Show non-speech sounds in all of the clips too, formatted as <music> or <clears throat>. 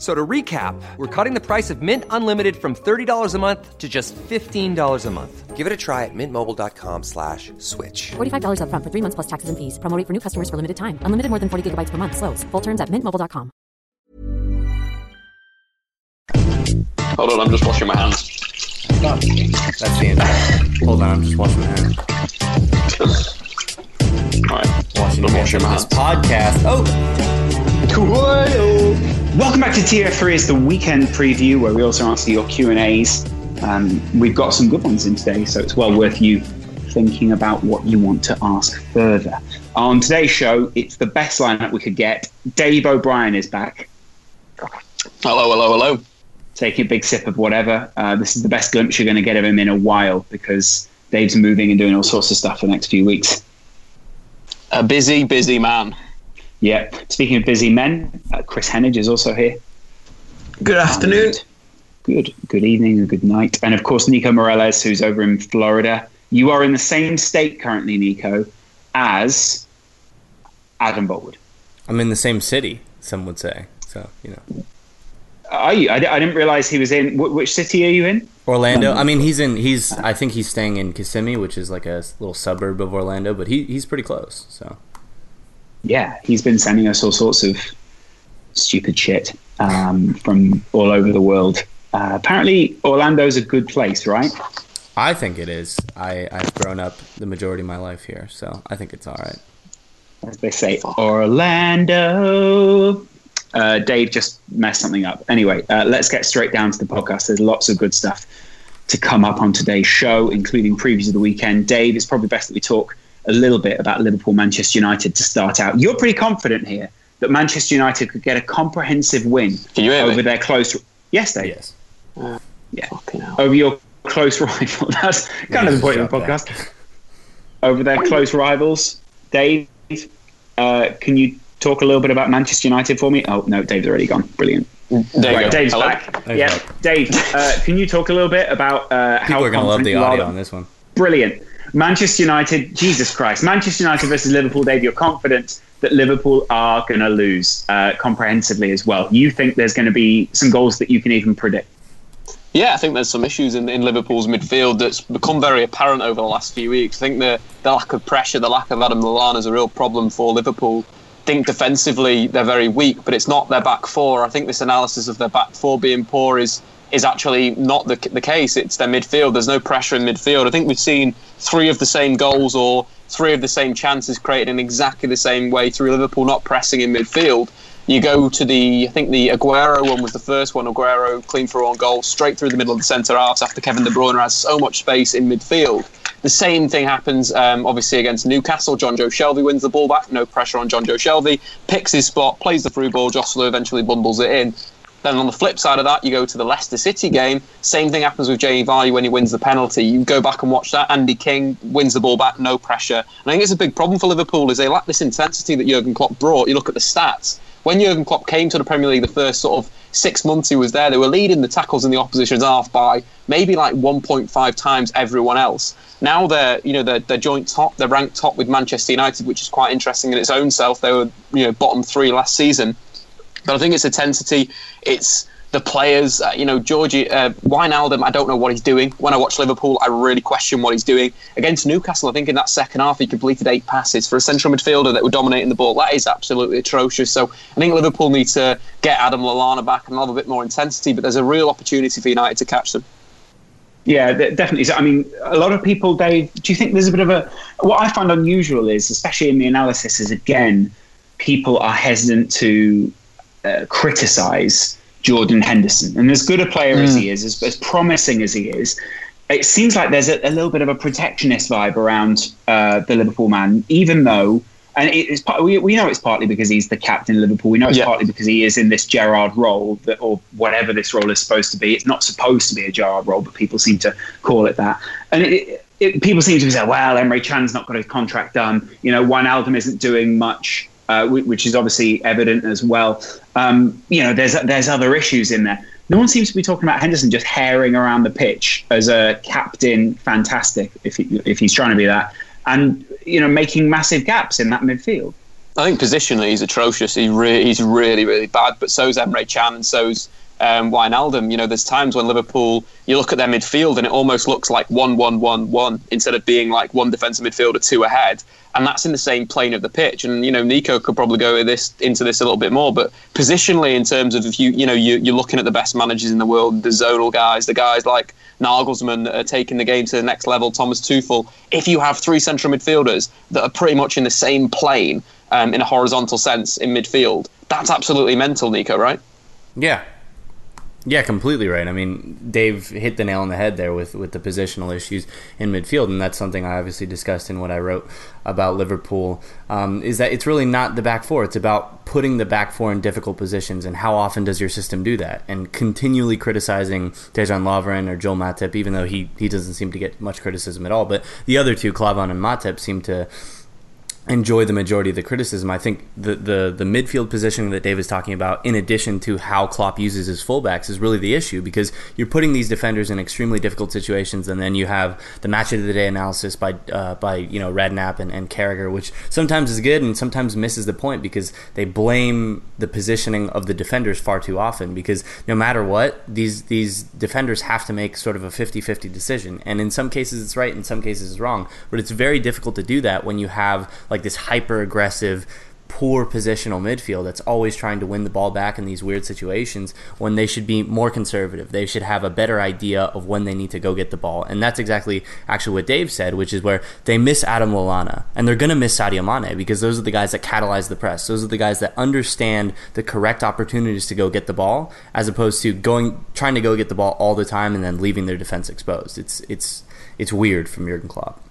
So to recap, we're cutting the price of Mint Unlimited from $30 a month to just $15 a month. Give it a try at mintmobile.com slash switch. $45 upfront for three months plus taxes and fees. Promoting for new customers for limited time. Unlimited more than 40 gigabytes per month. Slows. Full terms at mintmobile.com. Hold on, I'm just washing my hands. That's the end. Hold on, I'm just washing my hands. Alright, Washing I'm washing my hands. hands. Podcast. Oh, Welcome back to TF3 is the weekend preview where we also answer your Q and A's. Um, we've got some good ones in today, so it's well worth you thinking about what you want to ask further. On today's show, it's the best lineup we could get. Dave O'Brien is back, Hello, hello, hello. taking a big sip of whatever. Uh, this is the best glimpse you're going to get of him in a while because Dave's moving and doing all sorts of stuff for the next few weeks. A busy, busy man. Yeah. Speaking of busy men, uh, Kris Heneage is also here. Good afternoon. Good, good evening and good night. And of course, Nico Morales, who's over in Florida. You are in the same state currently, Nico, as Adam Boultwood. I'm in the same city. Some would say. So you know, Are you? I, I didn't realize he was in. Wh- which city are you in? Orlando. I mean, he's in. He's. I think he's staying in Kissimmee, which is like a little suburb of Orlando, but he he's pretty close. So Yeah, he's been sending us all sorts of stupid shit um, from all over the world. Uh, apparently, Orlando's a good place, right? I think it is. I I've grown up the majority of my life here, so I think it's all right. As they say, Orlando. Uh, Dave just messed something up. Anyway, uh, let's get straight down to the podcast. There's lots of good stuff to come up on today's show, including previews of the weekend. Dave, it's probably best that we talk a little bit about Liverpool Manchester United to start out. You're pretty confident here that Manchester United could get a comprehensive win Can you hear me? over their close. Yes, Dave. Yes. Yeah. Hell. Over your close <laughs> rival. That's kind of the point of the Shut that. podcast. Over their close rivals. Dave, uh, can you talk a little bit about Manchester United for me? Oh, no, Dave's already gone. Brilliant. There Right, go. Dave's Hello? back. Dave's yeah, back. Dave, uh, can you talk a little bit about uh, how People are gonna love the audio on this one. Brilliant. Manchester United, Jesus Christ. Manchester United versus Liverpool, Dave, you're confident that Liverpool are going to lose uh, comprehensively as well. You think there's going to be some goals that you can even predict. Yeah, I think there's some issues in, in Liverpool's midfield that's become very apparent over the last few weeks. I think the, the lack of pressure, the lack of Adam Lallana is a real problem for Liverpool. I think defensively they're very weak, but it's not their back four. I think this analysis of their back four being poor is is actually not the, the case. It's their midfield. There's no pressure in midfield. I think we've seen three of the same goals or three of the same chances created in exactly the same way through Liverpool not pressing in midfield. You go to the, I think the Aguero one was the first one. Aguero clean for on goal, straight through the middle of the centre halves after Kevin De Bruyne has so much space in midfield. The same thing happens, um, obviously, against Newcastle. Jonjo Shelvey wins the ball back, no pressure on Jonjo Shelvey, picks his spot, plays the through ball. Joselu eventually bundles it in. Then on the flip side of that, you go to the Leicester City game. Same thing happens with Jamie Vardy when he wins the penalty. You go back and watch that. Andy King wins the ball back, no pressure. And I think it's a big problem for Liverpool is they lack this intensity that Jurgen Klopp brought. You look at the stats. When Jurgen Klopp came to the Premier League the first sort of six months he was there, they were leading the tackles in the opposition's half by maybe like 1.5 times everyone else. Now they're, you know, they're, they're joint top. They're ranked top with Manchester United, which is quite interesting in its own self. They were, you know, bottom three last season. But I think it's intensity. It's the players. Uh, you know, Georgie uh, Wijnaldum. I don't know what he's doing. When I watch Liverpool, I really question what he's doing against Newcastle. I think in that second half he completed eight passes for a central midfielder that were dominating the ball. That is absolutely atrocious. So I think Liverpool need to get Adam Lallana back and have a bit more intensity. But there's a real opportunity for United to catch them. Yeah, definitely. I mean, a lot of people, Dave, do you think there's a bit of a. What I find unusual is, especially in the analysis, is again, people are hesitant to uh, criticize Jordan Henderson. And as good a player mm. as he is, as, as, promising as he is, it seems like there's a, a little bit of a protectionist vibe around uh, the Liverpool man, even though. And it's part, we, we know it's partly because he's the captain of Liverpool. We know it's yeah. partly because he is in this Gerrard role, that, or whatever this role is supposed to be. It's not supposed to be a Gerrard role, but people seem to call it that. And it, it, people seem to be saying, well, Emre Can's not got his contract done. You know, Wijnaldum isn't doing much, uh, which is obviously evident as well. Um, you know, there's there's other issues in there. No one seems to be talking about Henderson just herring around the pitch as a captain, fantastic if he, if he's trying to be that, and you know, making massive gaps in that midfield. I think positionally he's atrocious. He re- he's really really bad. But so so's Emre Can and so's um, Wijnaldum. You know, there's times when Liverpool, you look at their midfield and it almost looks like one, one, one, one instead of being like one defensive midfielder, two ahead. And that's in the same plane of the pitch. And you know, Nico could probably go this into this a little bit more. But positionally, in terms of if you you know you, you're looking at the best managers in the world, the zonal guys, the guys like Nagelsmann that are taking the game to the next level, Thomas Tuchel. If you have three central midfielders that are pretty much in the same plane um, in a horizontal sense in midfield, that's absolutely mental, Nico. Right? Yeah, yeah, completely right. I mean, Dave hit the nail on the head there with, with the positional issues in midfield, and that's something I obviously discussed in what I wrote about Liverpool. Um, is that it's really not the back four; it's about putting the back four in difficult positions, and how often does your system do that? And continually criticizing Dejan Lovren or Joel Matip, even though he he doesn't seem to get much criticism at all. But the other two, Klavan and Matip, seem to enjoy the majority of the criticism. I think the, the the midfield positioning that Dave is talking about, in addition to how Klopp uses his fullbacks, is really the issue because you're putting these defenders in extremely difficult situations, and then you have the match of the day analysis by uh, by you know Redknapp and, and Carragher, which sometimes is good and sometimes misses the point because they blame the positioning of the defenders far too often. Because no matter what, these these defenders have to make sort of a 50-50 decision, and in some cases it's right, in some cases it's wrong. But it's very difficult to do that when you have like this hyper aggressive poor positional midfield that's always trying to win the ball back in these weird situations when they should be more conservative. They should have a better idea of when they need to go get the ball. And that's exactly actually what Dave said, which is where they miss Adam Lallana and they're going to miss Sadio Mane because those are the guys that catalyze the press. Those are the guys that understand the correct opportunities to go get the ball as opposed to going trying to go get the ball all the time and then leaving their defense exposed. It's it's it's weird from Jurgen Klopp.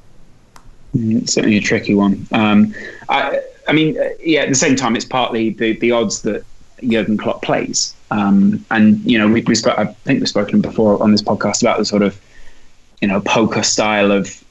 Mm, certainly a tricky one. Um, I, I, mean, uh, yeah. At the same time, it's partly the, the odds that Jurgen Klopp plays. Um, and you know, we, we spoke, I think we've spoken before on this podcast about the sort of you know poker style of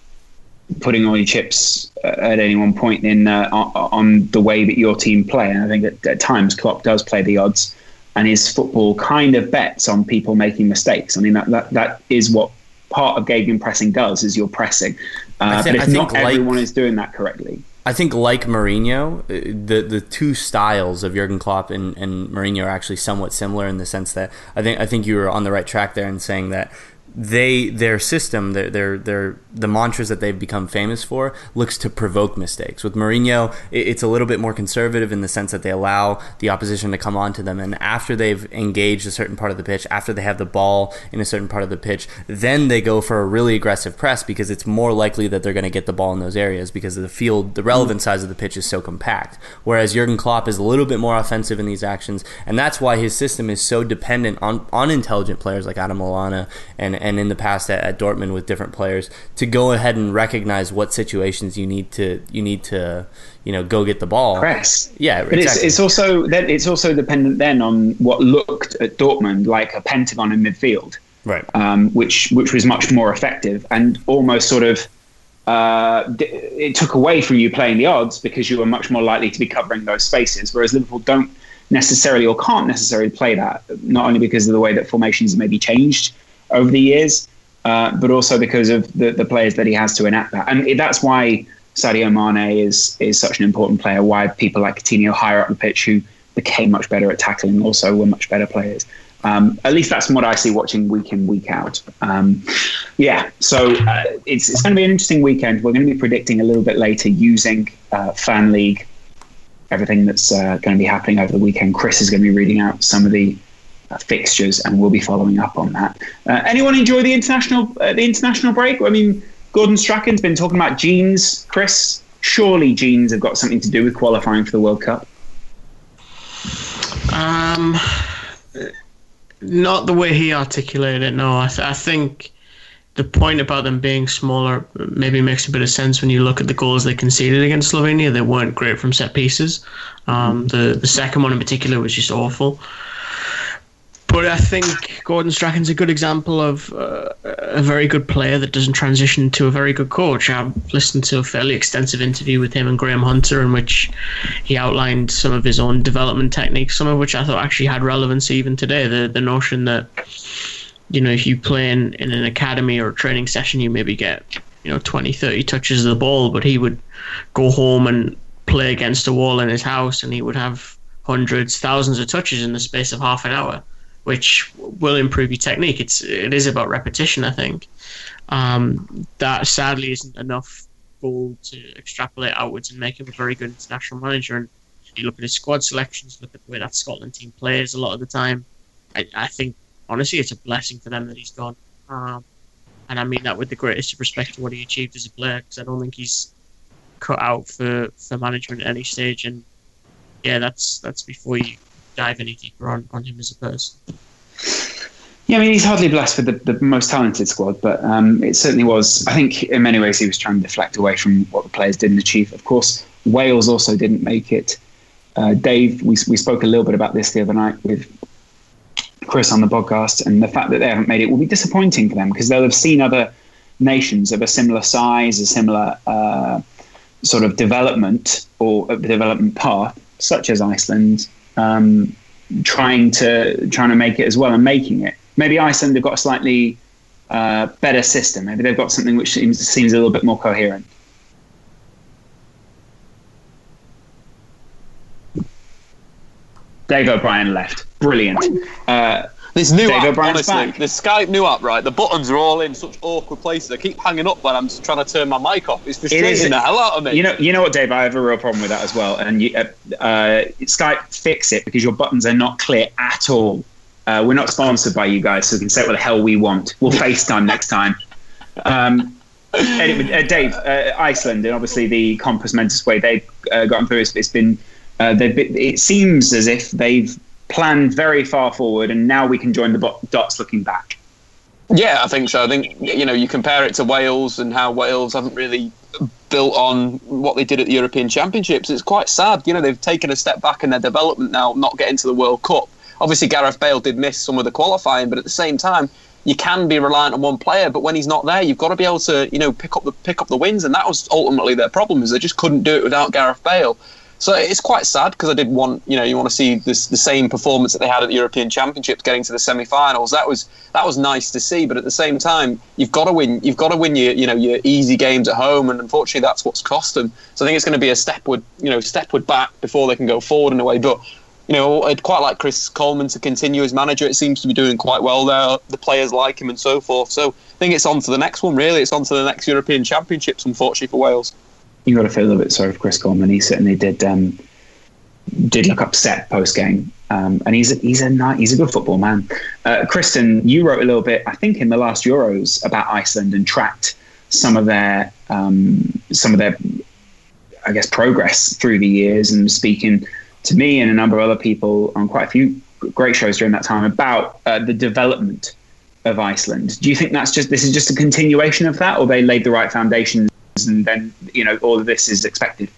putting all your chips uh, at any one point in uh, on the way that your team play. And I think at, at times Klopp does play the odds, and his football kind of bets on people making mistakes. I mean, that that, that is what part of game pressing does is you're pressing. Uh, but if not everyone like, is doing that correctly. I think like Mourinho, uh, the the two styles of Jurgen Klopp and, and Mourinho are actually somewhat similar in the sense that I think I think you were on the right track there in saying that they their system their, their their the mantras that they've become famous for looks to provoke mistakes. With Mourinho, it's a little bit more conservative in the sense that they allow the opposition to come onto them, and after they've engaged a certain part of the pitch, after they have the ball in a certain part of the pitch, then they go for a really aggressive press because it's more likely that they're going to get the ball in those areas because the field, the relevant size of the pitch is so compact. Whereas Jurgen Klopp is a little bit more offensive in these actions, and that's why his system is so dependent on on intelligent players like Adam and and in the past at, at Dortmund with different players to go ahead and recognize what situations you need to you need to you know go get the ball. Press. Yeah, but exactly. it's, it's also then it's also dependent then on what looked at Dortmund like a pentagon in midfield, right? Um, which which was much more effective and almost sort of. Uh, it took away from you playing the odds because you were much more likely to be covering those spaces, whereas Liverpool don't necessarily or can't necessarily play that, not only because of the way that formations maybe changed over the years, uh, but also because of the, the players that he has to enact that. And that's why Sadio Mane is is such an important player. Why people like Coutinho higher up the pitch, who became much better at tackling, also were much better players. Um, at least that's what I see watching week in week out. Um, yeah, so uh, it's it's going to be an interesting weekend. We're going to be predicting a little bit later using uh, FanLeague, everything that's uh, going to be happening over the weekend. Kris is going to be reading out some of the fixtures, and we'll be following up on that. Uh, anyone enjoy the international uh, the international break? I mean, Gordon Strachan's been talking about genes. Kris, surely genes have got something to do with qualifying for the World Cup. Um, not the way he articulated it. No, I, th- I think the point about them being smaller maybe makes a bit of sense when you look at the goals they conceded against Slovenia. They weren't great from set pieces. Um, the the second one in particular was just awful. But I think Gordon Strachan's a good example of uh, a very good player that doesn't transition to a very good coach. I've listened to a fairly extensive interview with him and Graham Hunter, in which he outlined some of his own development techniques, some of which I thought actually had relevance even today. The the notion that you know if you play in, in an academy or a training session, you maybe get you know 20, 30 touches of the ball, but he would go home and play against a wall in his house, and he would have hundreds, thousands of touches in the space of half an hour which will improve your technique. It's it is about repetition, I think. Um, that sadly isn't enough goal to extrapolate outwards and make him a very good international manager. And you look at his squad selections, look at the way that Scotland team plays a lot of the time. I, I think honestly, it's a blessing for them that he's gone. Um, and I mean that with the greatest of respect to what he achieved as a player, because I don't think he's cut out for, for management at any stage. And yeah, that's that's before you dive any deeper on, on him as a person. Yeah, I mean, he's hardly blessed with the, the most talented squad, but um, it certainly was. I think in many ways he was trying to deflect away from what the players didn't achieve. Of course, Wales also didn't make it. Uh, Dave, we, we spoke a little bit about this the other night with Kris on the podcast, and the fact that they haven't made it will be disappointing for them because they'll have seen other nations of a similar size, a similar uh, sort of development or development path, such as Iceland, um, trying to trying to make it as well and making it. Maybe Iceland have got a slightly uh, better system. Maybe they've got something which seems seems a little bit more coherent. Dave O'Brien left. Brilliant. Uh, this new Dave app, honestly, back. the Skype new app, right? The buttons are all in such awkward places. I keep hanging up when I'm trying to turn my mic off. It's frustrating it is, the hell out of me. You know, you know what, Dave? I have a real problem with that as well. And you, uh, uh, Skype fix it because your buttons are not clear at all. Uh, we're not sponsored by you guys, so we can say what the hell we want. We'll FaceTime next time. Um, anyway, uh, Dave, uh, Iceland, and obviously the Compos Mentis way they've uh, gotten through. It's, it's been, been, it seems as if they've planned very far forward, and now we can join the dots looking back. Yeah, I think so. I think you know you compare it to Wales and how Wales haven't really built on what they did at the European Championships. It's quite sad. You know they've taken a step back in their development now, not getting to the World Cup. Obviously, Gareth Bale did miss some of the qualifying, but at the same time, you can be reliant on one player. But when he's not there, you've got to be able to you know pick up the pick up the wins, and that was ultimately their problem. Is they just couldn't do it without Gareth Bale. So it's quite sad because I did want, you know, you want to see this the same performance that they had at the European Championships, getting to the semi-finals. That was that was nice to see, but at the same time, you've got to win. You've got to win your, you know, your easy games at home, and unfortunately, that's what's cost them. So I think it's going to be a stepward, you know, stepward back before they can go forward in a way. But you know, I'd quite like Chris Coleman to continue as manager. It seems to be doing quite well there. The players like him and so forth. So I think it's on to the next one. Really, it's on to the next European Championships. Unfortunately for Wales you got to feel a little bit sorry for Chris Coleman. He certainly did um, did look upset post game, um, and he's a, he's a he's a good football man. Uh, Kristen, you wrote a little bit, I think, in the last Euros about Iceland and tracked some of their um, some of their, I guess, progress through the years, and speaking to me and a number of other people on quite a few great shows during that time about uh, the development of Iceland. Do you think that's just this is just a continuation of that, or they laid the right foundations and then you know all of this is expected?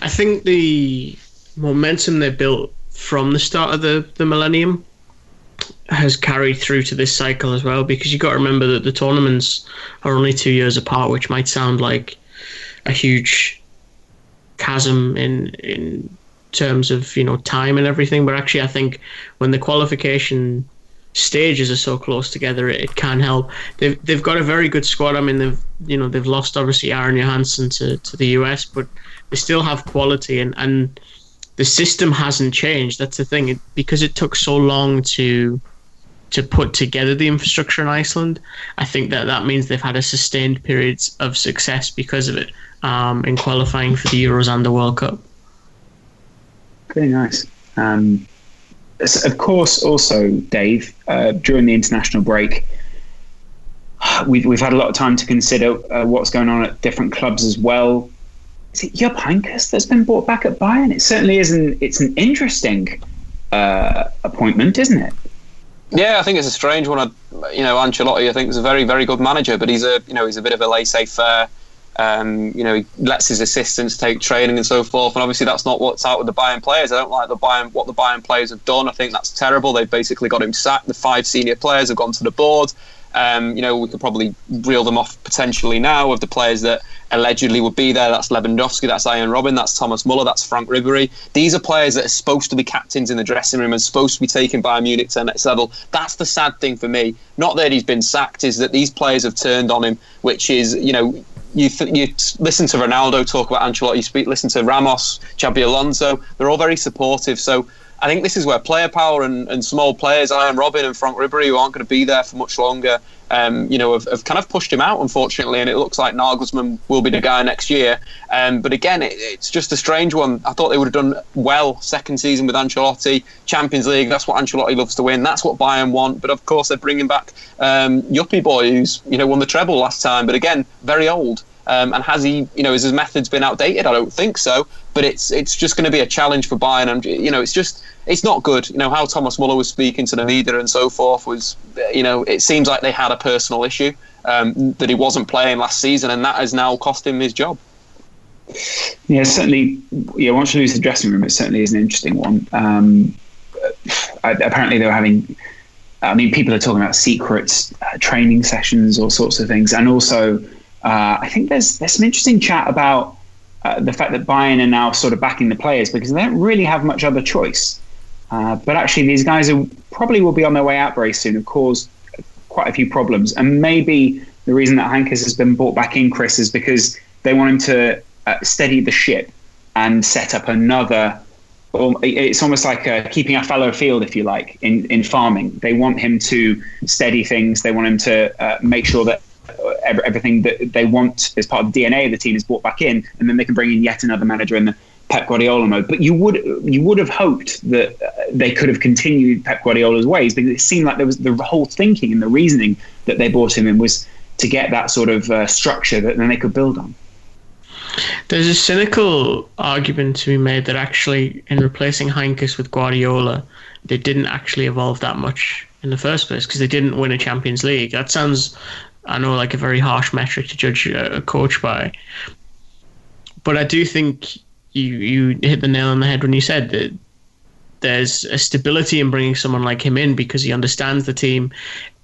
I think the momentum they built from the start of the, the millennium has carried through to this cycle as well because you've got to remember that the tournaments are only two years apart, which might sound like a huge chasm in in terms of you know time and everything, but actually I think when the qualification stages are so close together, it, it can help. They've they've got a very good squad. I mean, they've you know they've lost obviously Aron Johannsson to, to the US, but they still have quality and and the system hasn't changed. That's the thing it, because it took so long to to put together the infrastructure in Iceland. I think that that means they've had a sustained periods of success because of it um, in qualifying for the Euros and the World Cup. Very nice. Um, of course, also, Dave, uh, during the international break, we've, we've had a lot of time to consider uh, what's going on at different clubs as well. is it Jupp Heynckes that's been brought back at Bayern? It certainly isn't. It's an interesting uh, appointment, isn't it? Yeah, I think it's a strange one. You know, Ancelotti, I think, is a very, very good manager, but he's a, you know, he's a bit of a laissez-faire. Um, you know, he lets his assistants take training and so forth, and obviously that's not what's out with the Bayern players. I don't like the Bayern what the Bayern players have done. I think that's terrible. They've basically got him sacked. The five senior players have gone to the board. Um, you know, we could probably reel them off potentially now of the players that allegedly would be there. That's Lewandowski, that's Arjen Robben, that's Thomas Muller, that's Franck Ribery. These are players that are supposed to be captains in the dressing room and supposed to be taking Bayern Munich to the next level. That's the sad thing for me. Not that he's been sacked, is that these players have turned on him, which is, you know, you th- you listen to Ronaldo talk about Ancelotti, you speak, listen to Ramos, Xabi Alonso. They're all very supportive. So I think this is where player power and, and small players, Arjen Robben and Franck Ribery, who aren't going to be there for much longer, um, you know, have, have, kind of pushed him out, unfortunately. And it looks like Nagelsmann will be the guy next year. Um, but again, it, it's just a strange one. I thought they would have done well second season with Ancelotti, Champions League. That's what Ancelotti loves to win. That's what Bayern want. But of course, they're bringing back um, Yuppie Boy, who's you know won the treble last time, but again, very old. Um, and has he, you know, has his methods been outdated? I don't think so. But it's it's just going to be a challenge for Bayern, and you know, it's just it's not good. You know how Thomas Muller was speaking to the media and so forth was, you know, it seems like they had a personal issue um, that he wasn't playing last season, and that has now cost him his job. Yeah, certainly. Yeah, once you lose the dressing room, it certainly is an interesting one. Um, apparently, they were having. I mean, people are talking about secret uh, training sessions, all sorts of things, and also uh, I think there's there's some interesting chat about uh, the fact that Bayern are now sort of backing the players because they don't really have much other choice. Uh, but actually, these guys are, probably will be on their way out very soon and cause quite a few problems. And maybe the reason that Heynckes has been brought back in, Kris, is because they want him to uh, steady the ship and set up another. It's almost like uh, keeping a fallow field, if you like, in, in farming. They want him to steady things. They want him to uh, make sure that everything that they want as part of the DNA of the team is brought back in, and then they can bring in yet another manager in the Pep Guardiola mode. But you would you would have hoped that they could have continued Pep Guardiola's ways because it seemed like there was the whole thinking and the reasoning that they brought him in was to get that sort of uh, structure that then they could build on. There's a cynical argument to be made that actually, in replacing Heynckes with Guardiola, they didn't actually evolve that much in the first place because they didn't win a Champions League. That sounds I know like a very harsh metric to judge a coach by. But I do think you you hit the nail on the head when you said that there's a stability in bringing someone like him in because he understands the team.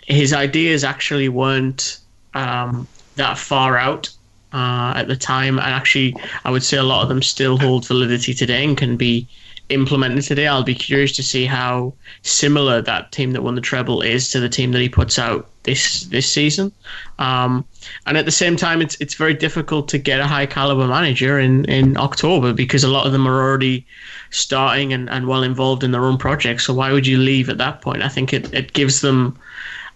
His ideas actually weren't um, that far out uh, at the time, and actually, I would say a lot of them still hold validity today and can be implemented today. I'll be curious to see how similar that team that won the treble is to the team that he puts out this this season. Um, and at the same time, it's it's very difficult to get a high caliber manager in, in October because a lot of them are already starting and, and well involved in their own projects. So why would you leave at that point? I think it, it gives them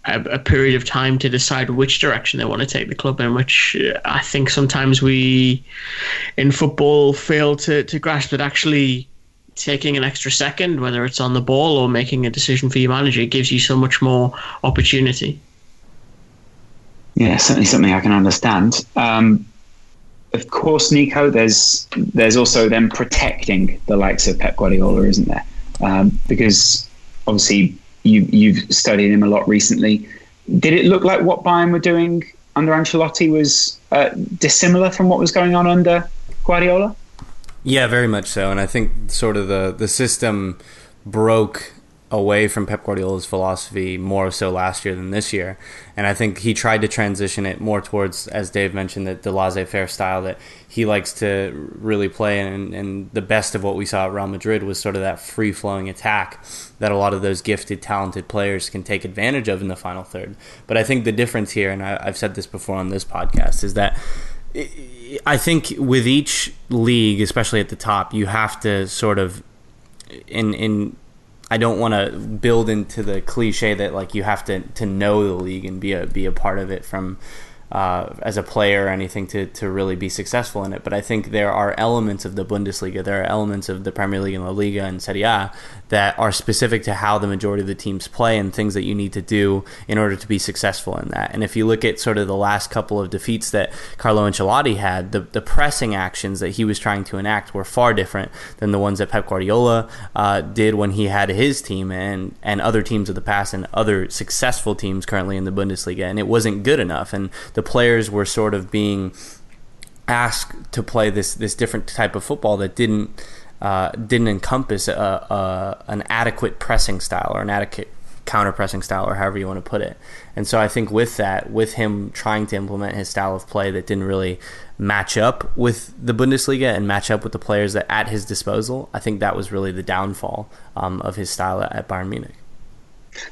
a, a period of time to decide which direction they want to take the club in, which I think sometimes we in football fail to, to grasp that actually taking an extra second, whether it's on the ball or making a decision for your manager, it gives you so much more opportunity. Yeah, certainly something I can understand. Um, of course, Nico, there's there's also them protecting the likes of Pep Guardiola, isn't there? Um, because obviously you you've studied him a lot recently. Did it look like what Bayern were doing under Ancelotti was uh, dissimilar from what was going on under Guardiola? Yeah, very much so. And I think sort of the the system broke away from Pep Guardiola's philosophy more so last year than this year. And I think he tried to transition it more towards, as Dave mentioned, the, the laissez faire style that he likes to really play. And, and the best of what we saw at Real Madrid was sort of that free flowing attack that a lot of those gifted, talented players can take advantage of in the final third. But I think the difference here, and I, I've said this before on this podcast, is that. I think with each league, especially at the top, you have to sort of in in I don't want to build into the cliche that like you have to to know the league and be a be a part of it from uh, as a player or anything to, to really be successful in it. But I think there are elements of the Bundesliga, there are elements of the Premier League and La Liga and Serie A that are specific to how the majority of the teams play and things that you need to do in order to be successful in that. And if you look at sort of the last couple of defeats that Carlo Ancelotti had, the, the pressing actions that he was trying to enact were far different than the ones that Pep Guardiola uh, did when he had his team and, and other teams of the past and other successful teams currently in the Bundesliga. And it wasn't good enough. And the players were sort of being asked to play this this different type of football that didn't uh, didn't encompass a, a, an adequate pressing style or an adequate counter pressing style or however you want to put it. And so I think with that, with him trying to implement his style of play that didn't really match up with the Bundesliga and match up with the players that at his disposal, I think that was really the downfall um, of his style at Bayern Munich.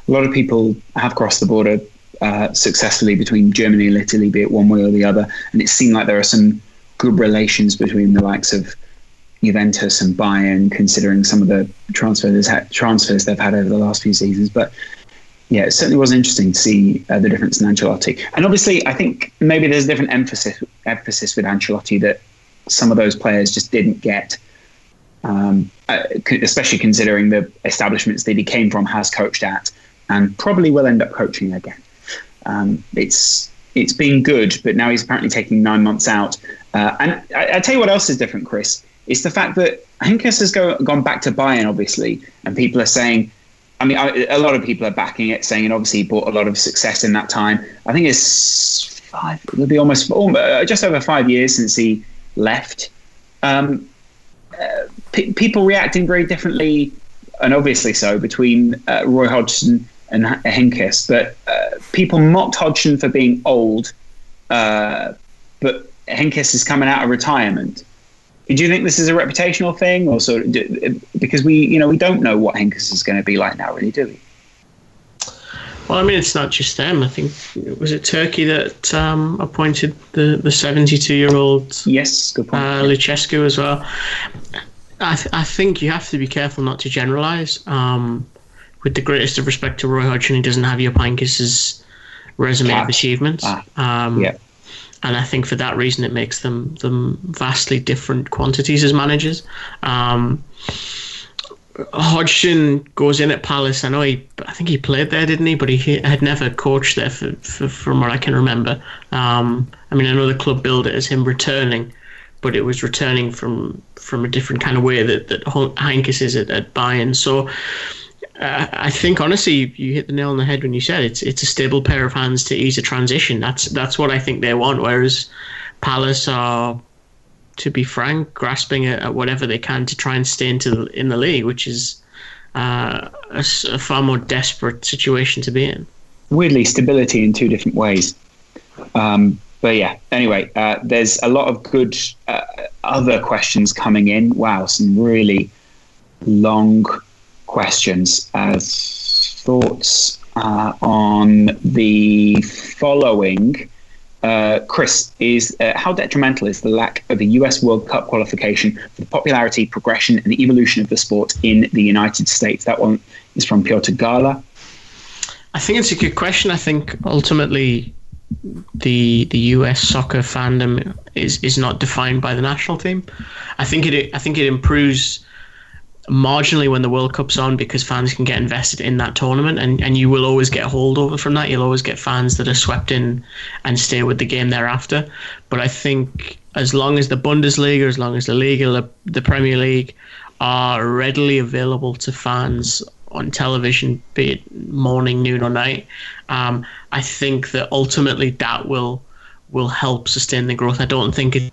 A lot of people have crossed the border uh, successfully between Germany and Italy, be it one way or the other. And it seemed like there are some good relations between the likes of Juventus and Bayern, considering some of the transfers transfers they've had over the last few seasons. But yeah, it certainly was interesting to see uh, the difference in Ancelotti. And obviously, I think maybe there's a different emphasis emphasis with Ancelotti that some of those players just didn't get. Um, uh, especially considering the establishments that he came from, has coached at, and probably will end up coaching again. Um, it's it's been good, but now he's apparently taking nine months out. Uh, and I, I, tell you what else is different, Kris. It's the fact that Heynckes has go, gone back to Bayern, obviously, and people are saying, I mean, I, a lot of people are backing it, saying, and obviously he brought a lot of success in that time. I think it's five, it'll be almost, almost uh, just over five years since he left. Um, uh, p- people reacting very differently, and obviously so, between uh, Roy Hodgson and Heynckes, but uh, people mocked Hodgson for being old, uh, but Heynckes is coming out of retirement. Do you think this is a reputational thing, or sort of, because we, you know, we don't know what Heynckes is going to be like now, really, do we? Well, I mean, it's not just them. I think was it Turkey that um, appointed the the seventy two year old yes, good point. Uh, Lucescu as well. I th- I think you have to be careful not to generalize. Um, with the greatest of respect to Roy Hodgson, he doesn't have Heynckes' resume of achievements. Ah, um, yeah. And I think for that reason, it makes them them vastly different quantities as managers. Um, Hodgson goes in at Palace. I know he, I think he played there, didn't he? But he had never coached there, for, for, from what I can remember. Um, I mean, I know the club billed it as him returning, but it was returning from from a different kind of way that that Heynckes is at, at Bayern. So I think honestly, you, you, hit the nail on the head when you said it's it's a stable pair of hands to ease a transition. That's that's what I think they want. Whereas Palace are, to be frank, grasping at, at whatever they can to try and stay into the, in the league, which is uh, a, a, far more desperate situation to be in. Weirdly, stability in two different ways. Um, but yeah, anyway, uh, there's a lot of good uh, other questions coming in. Wow, some really long questions. Uh, thoughts uh, on the following. Uh, Kris, is uh, how detrimental is the lack of a US World Cup qualification for the popularity, progression, and evolution of the sport in the United States? That one is from Piotr Gala. I think it's a good question. I think ultimately the the US soccer fandom is is not defined by the national team. I think it I think it improves marginally when the World Cup's on because fans can get invested in that tournament and, and you will always get a holdover from that. You'll always get fans that are swept in and stay with the game thereafter. But I think as long as the Bundesliga, as long as the Liga, the Premier League are readily available to fans on television, be it morning, noon, or night, um, I think that ultimately that will will help sustain the growth. I don't think it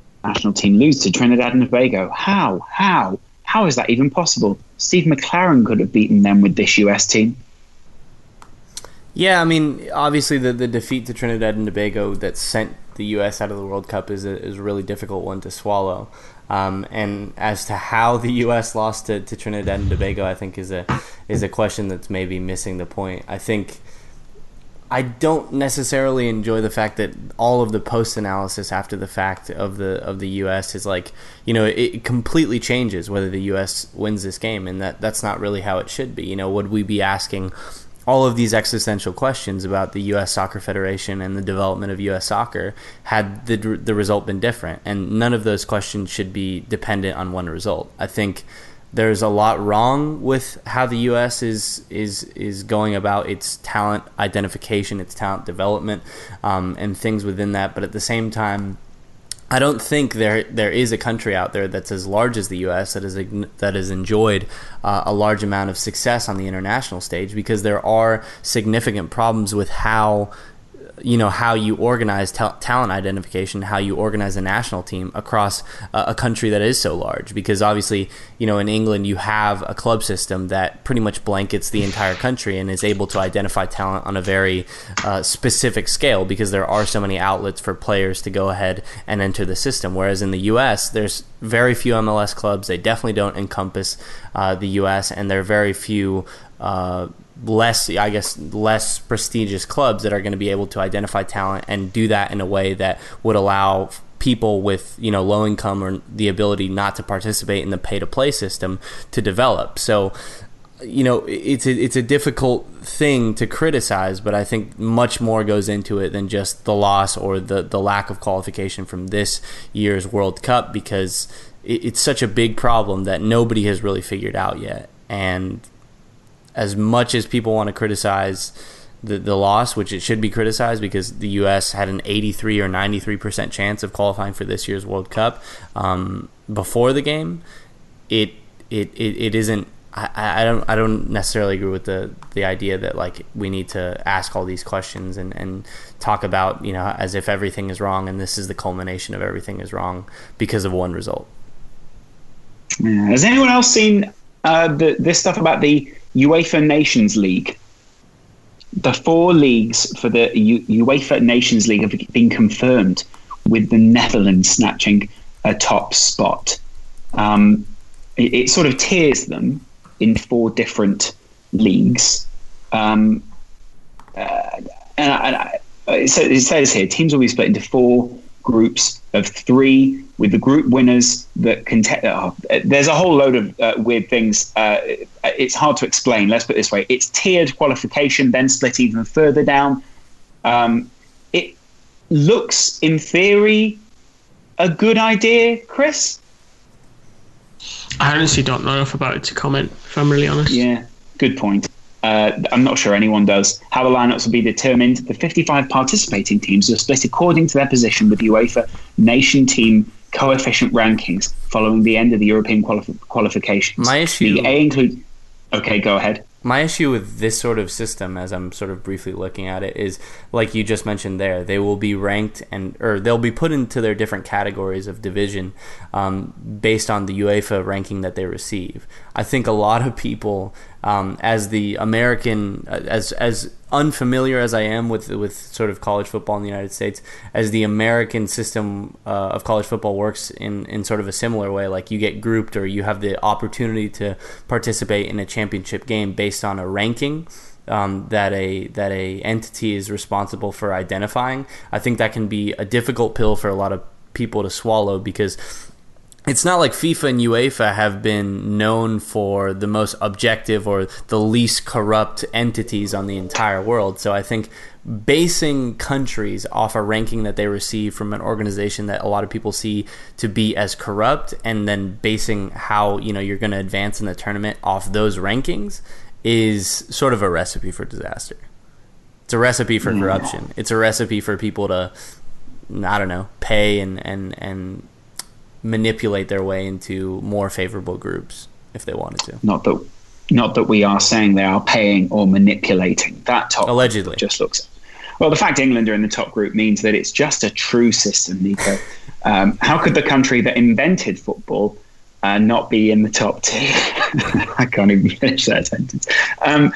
national team lose to Trinidad and Tobago. How? How? How is that even possible? Steve McClaren could have beaten them with this US team. Yeah, I mean, obviously the, the defeat to Trinidad and Tobago that sent the U.S. out of the World Cup is a, is a really difficult one to swallow. Um, and as to how the U.S. lost to, to Trinidad and Tobago, I think is a is a question that's maybe missing the point. I think I don't necessarily enjoy the fact that all of the post analysis after the fact of the of the U.S. is like you know it completely changes whether the U.S. wins this game, and that that's not really how it should be. You know, would we be asking all of these existential questions about the U.S. Soccer Federation and the development of U.S. soccer had the the result been different, and none of those questions should be dependent on one result. I think there's a lot wrong with how the U.S. is is is going about its talent identification, its talent development, um, and things within that. But at the same time, I don't think there there is a country out there that's as large as the U.S. that is that has enjoyed uh, a large amount of success on the international stage because there are significant problems with how you know how you organize ta- talent identification, how you organize a national team across a, a, country that is so large. Because obviously, you know, in England you have a club system that pretty much blankets the entire country and is able to identify talent on a very uh, specific scale because there are so many outlets for players to go ahead and enter the system. Whereas in the U.S., there's very few MLS clubs. They definitely don't encompass uh, the U.S. and there are very few. Uh, less, I guess, less prestigious clubs that are going to be able to identify talent and do that in a way that would allow people with you know low income or the ability not to participate in the pay to play system to develop. So you know it's a, it's a difficult thing to criticize, but I think much more goes into it than just the loss or the the lack of qualification from this year's World Cup because it, it's such a big problem that nobody has really figured out yet. And as much as people want to criticize the, the loss, which it should be criticized because the U.S. had an 83 or 93 percent chance of qualifying for this year's World Cup um, before the game, it it, it, it isn't. I, I don't I don't necessarily agree with the the idea that like we need to ask all these questions and, and talk about you know as if everything is wrong and this is the culmination of everything is wrong because of one result. Yeah. Has anyone else seen uh, the, this stuff about the UEFA Nations League. The four leagues for the U- UEFA Nations League have been confirmed, with the Netherlands snatching a top spot. Um, it, it, sort of tiers them in four different leagues. Um, uh, and, I, and I, it, says here teams will be split into four groups of three with the group winners that can. Te- oh, there's a whole load of uh, weird things. Uh, it's hard to explain. Let's put it this way: it's tiered qualification, then split even further down. Um, it looks, in theory, a good idea, Kris. I honestly don't know enough about it to comment. If I'm really honest. Yeah, good point. Uh, I'm not sure anyone does. How the lineups will be determined. The 55 participating teams are split according to their position with UEFA nation team coefficient rankings following the end of the European quali- qualifications. My issue. The A include. Okay, go ahead. My issue with this sort of system, as I'm sort of briefly looking at it, is like you just mentioned there. They will be ranked and, or they'll be put into their different categories of division um, based on the UEFA ranking that they receive. I think a lot of people um, as the American, uh, as as unfamiliar as I am with with sort of college football in the United States, as the American system uh, of college football works in in sort of a similar way. Like you get grouped, or you have the opportunity to participate in a championship game based on a ranking. Um, that a that a entity is responsible for identifying. I think that can be a difficult pill for a lot of people to swallow because it's not like FIFA and UEFA have been known for the most objective or the least corrupt entities on the entire world. So I think basing countries off a ranking that they receive from an organization that a lot of people see to be as corrupt and then basing how, you know, you're going to advance in the tournament off those rankings is sort of a recipe for disaster. It's a recipe for corruption. It's a recipe for people to I don't know, pay and and and manipulate their way into more favorable groups if they wanted to. Not that, not that we are saying they are paying or manipulating. That top allegedly just looks. Well, the fact England are in the top group means that it's just a true system, Nico. <laughs> Um, how could the country that invented football uh, not be in the top two? <laughs> I can't even finish that sentence. Um,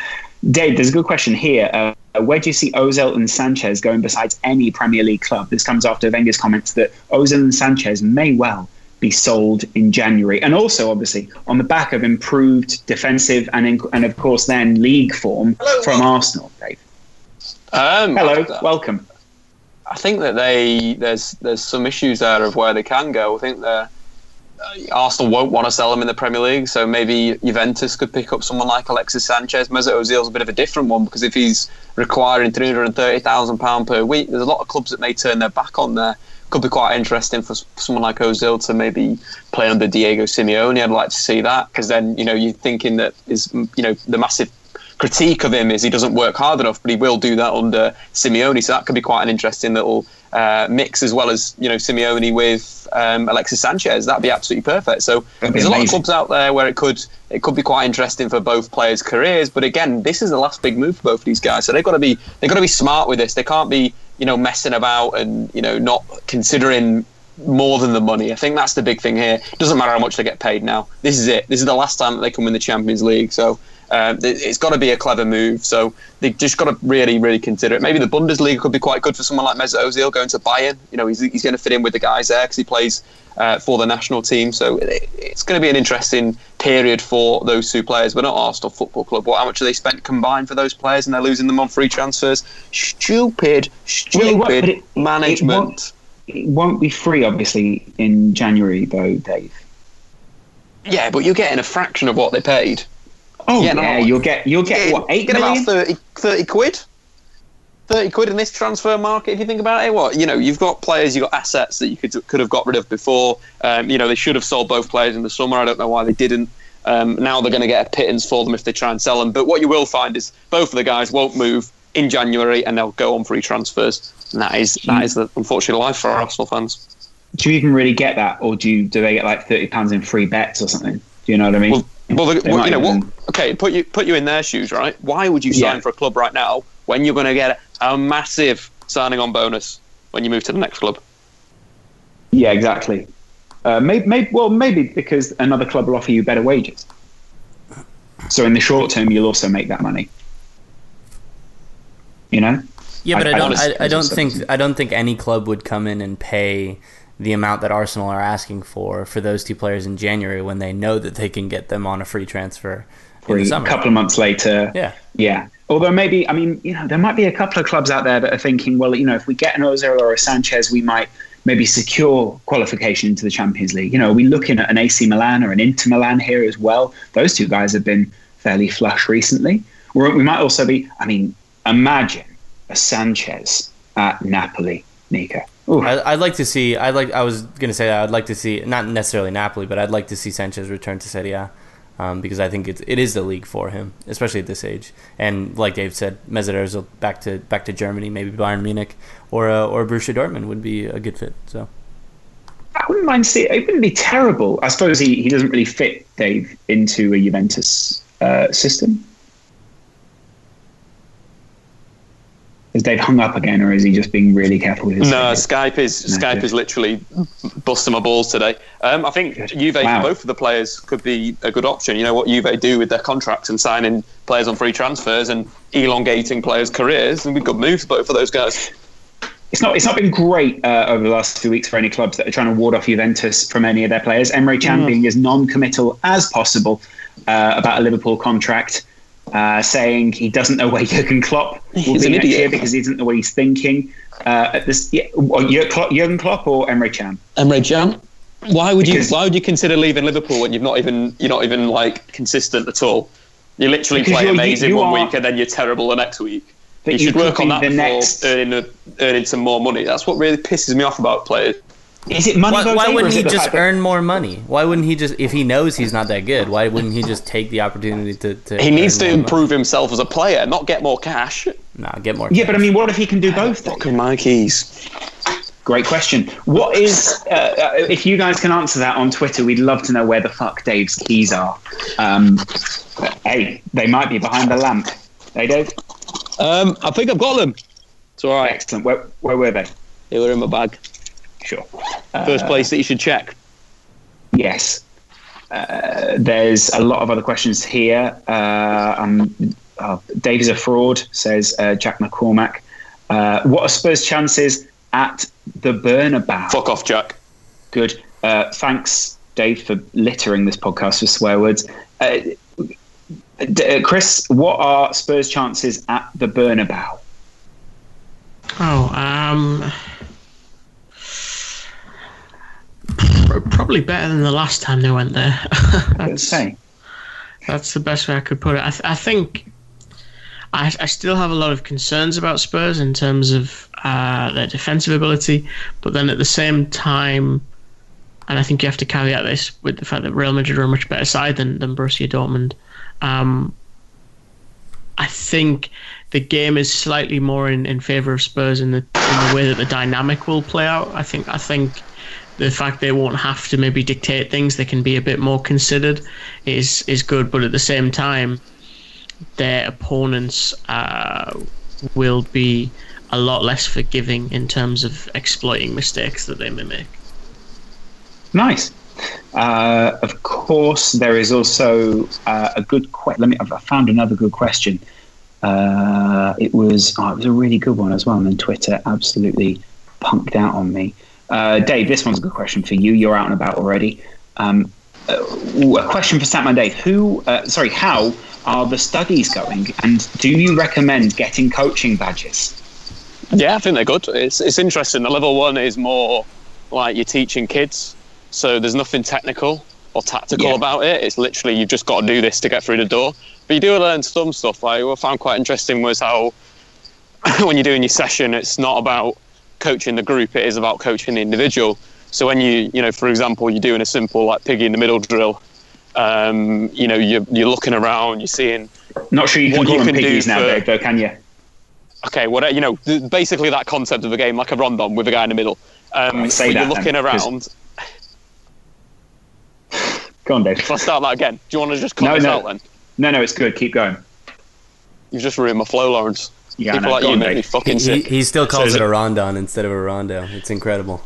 Dave, there's a good question here. Uh, where do you see Ozil and Sanchez going besides any Premier League club? This comes after Wenger's comments that Ozil and Sanchez may well be sold in January. And also, obviously, on the back of improved defensive and, in, and of course, then league form Hello. from Arsenal, Dave. Um, Hello, welcome. I think that they there's there's some issues there of where they can go. I think that uh, Arsenal won't want to sell him in the Premier League, so maybe Juventus could pick up someone like Alexis Sanchez. Mesut Ozil's a bit of a different one because if he's requiring three hundred and thirty thousand pound per week, there's a lot of clubs that may turn their back on there. Could be quite interesting for someone like Ozil to maybe play under Diego Simeone. I'd like to see that because then you know you're thinking that is you know the massive critique of him is he doesn't work hard enough, but he will do that under Simeone. So that could be quite an interesting little uh, mix, as well as you know Simeone with um, Alexis Sanchez. That'd be absolutely perfect. So there's a lot of clubs out there where it could it could be quite interesting for both players' careers. But again, this is the last big move for both of these guys, so they've got to be they've got to be smart with this. They can't be you know messing about and you know not considering more than the money. I think that's the big thing here. It doesn't matter how much they get paid now. This is it. This is the last time that they can win the Champions League. So um, it's got to be a clever move. So they've just got to really, really consider it. Maybe the Bundesliga could be quite good for someone like Mesut Ozil going to Bayern. You know, he's, he's going to fit in with the guys there because he plays uh, for the national team. So it, it's going to be an interesting period for those two players. But not Arsenal Football Club. What? How much have they spent combined for those players, and they're losing them on free transfers? Stupid, stupid well, it, management. It won't, it won't be free, obviously, in January, though, Dave. Yeah, but you're getting a fraction of what they paid. Oh yeah, no, you'll get you'll get, what eight get million? about 30, 30 quid. 30 quid in this transfer market if you think about it? What you know you've got players you've got assets that you could could have got rid of before. Um, you know they should have sold both players in the summer. I don't know why they didn't. Um, now they're going to get a pittance for them if they try and sell them. But what you will find is both of the guys won't move in January and they'll go on free transfers. And that is that is the unfortunate life for Arsenal fans. Do you even really get that? Or do you do they get like 30 pounds in free bets or something? Do you know what I mean? Well, well, the, well you know what? Okay, put you put you in their shoes, right? Why would you sign yeah. for a club right now when you're going to get a massive signing on bonus when you move to the next club? Yeah, exactly. Uh, maybe, maybe, well, maybe because another club will offer you better wages. So in the short term, you'll also make that money. You know. Yeah, but I, I don't. I, I don't think. I don't think any club would come in and pay the amount that Arsenal are asking for for those two players in January when they know that they can get them on a free transfer in the summer. A couple of months later. Yeah. Yeah. Although maybe, I mean, you know, there might be a couple of clubs out there that are thinking, well, you know, if we get an Ozil or a Sanchez, we might maybe secure qualification into the Champions League. You know, are we looking at an AC Milan or an Inter Milan here as well? Those two guys have been fairly flush recently. Or we might also be, I mean, imagine a Sanchez at Napoli, Nico. I, would like to see. I'd like. I was going to say I'd like to see not necessarily Napoli, but I'd like to see Sanchez return to Serie A. Um, because I think it's, it is the league for him, especially at this age. And like Dave said, Mesut Ozil back to back to Germany, maybe Bayern Munich or uh, or Borussia Dortmund would be a good fit. So I wouldn't mind seeing. It wouldn't be terrible. I suppose he, he doesn't really fit Dave into a Juventus uh, system. Is Dave hung up again, or is he just being really careful with his? No, Skype is no, Skype is literally busting my balls today. Um, I think good. Juve, wow. both of the players could be a good option. You know what Juve do with their contracts and signing players on free transfers and elongating players' careers, and be good moves both for those guys. It's not. It's not been great uh, over the last few weeks for any clubs that are trying to ward off Juventus from any of their players. Emre Can mm. being as non-committal as possible uh, about a Liverpool contract uh, saying he doesn't know where Jurgen Klopp <laughs> will he's be next idiot. year because he doesn't know what he's thinking. Uh, at this, yeah, Jurgen Klopp or Emre Can? Emre Can. Why would Because- you? Why would you consider leaving Liverpool when you've not even you're not even like consistent at all? You literally play amazing you one are- week and then you're terrible the next week. You you should work on that the before next- earning a, earning some more money. That's what really pisses me off about players. Is it money Why, why wouldn't he just fact earn more money? Why wouldn't he just, if he knows he's not that good, why wouldn't he just take the opportunity to? to He needs to earn more improve himself as a player, not get more cash. money? Nah, get more. Yeah, but I mean, what if he can do both? then? Fucking my keys. Great question. What is, uh, uh, if you guys can answer that on Twitter, we'd love to know where the fuck Dave's keys are. Um, hey, they might be behind the lamp. Hey, Dave? Um, I think I've got them. It's all right. Excellent. Where, where were they? They were in my bag. Sure. First place that you should check. Yes. Uh, there's a lot of other questions here. Uh, um, uh, Dave is a fraud, says uh, Jack McCormack. Uh, what are Spurs' chances at the Bernabeu? Fuck off, Jack. Good. Uh, thanks, Dave, for littering this podcast with swear words. Uh, d- uh, Kris, what are Spurs' chances at the Bernabeu? Oh, um, probably better than the last time they went there. <laughs> That's, that's the best way I could put it. I, th- I think I, I still have a lot of concerns about Spurs in terms of uh, their defensive ability, but then at the same time, and I think you have to caveat this with the fact that Real Madrid are a much better side than, than Borussia Dortmund. Um, I think the game is slightly more in, in favour of Spurs in the in the way that the dynamic will play out. I think I think the fact they won't have to maybe dictate things, they can be a bit more considered, is is good. But at the same time, their opponents uh, will be a lot less forgiving in terms of exploiting mistakes that they may make. Nice. Uh, of course, there is also uh, a good question. Let me. I've found another good question. Uh, it was. Oh, it was a really good one as well. And then Twitter absolutely punked out on me. Uh, Dave, this one's a good question for you. You're out and about already. Um, uh, a question for Sam and Dave. Who? Uh, sorry, how are the studies going? And do you recommend getting coaching badges? Yeah, I think they're good. It's it's interesting. The level one is more like you're teaching kids, so there's nothing technical or tactical Yeah. about it. It's literally you've just got to do this to get through the door. But you do learn some stuff. Like what I found quite interesting was how <laughs> when you're doing your session, it's not about coaching the group; it is about coaching the individual. So when you you know, for example, you're doing a simple like piggy in the middle drill. Um, you know, you're, you're looking around, you're seeing Not sure you can call you them can piggies now, for- Dave. Though, can you? okay, what you know, basically that concept of a game like a rondon with a guy in the middle. Um, say where you're looking then, around. Go on, Dave. If I start that again, do you want to just cut No, this no. out then? No, no, it's good. Keep going. You've just ruined my flow, Laurence. Yeah, People know. like you on, make me fucking He, sick. he still calls So- it a rondon instead of a rondo. It's incredible.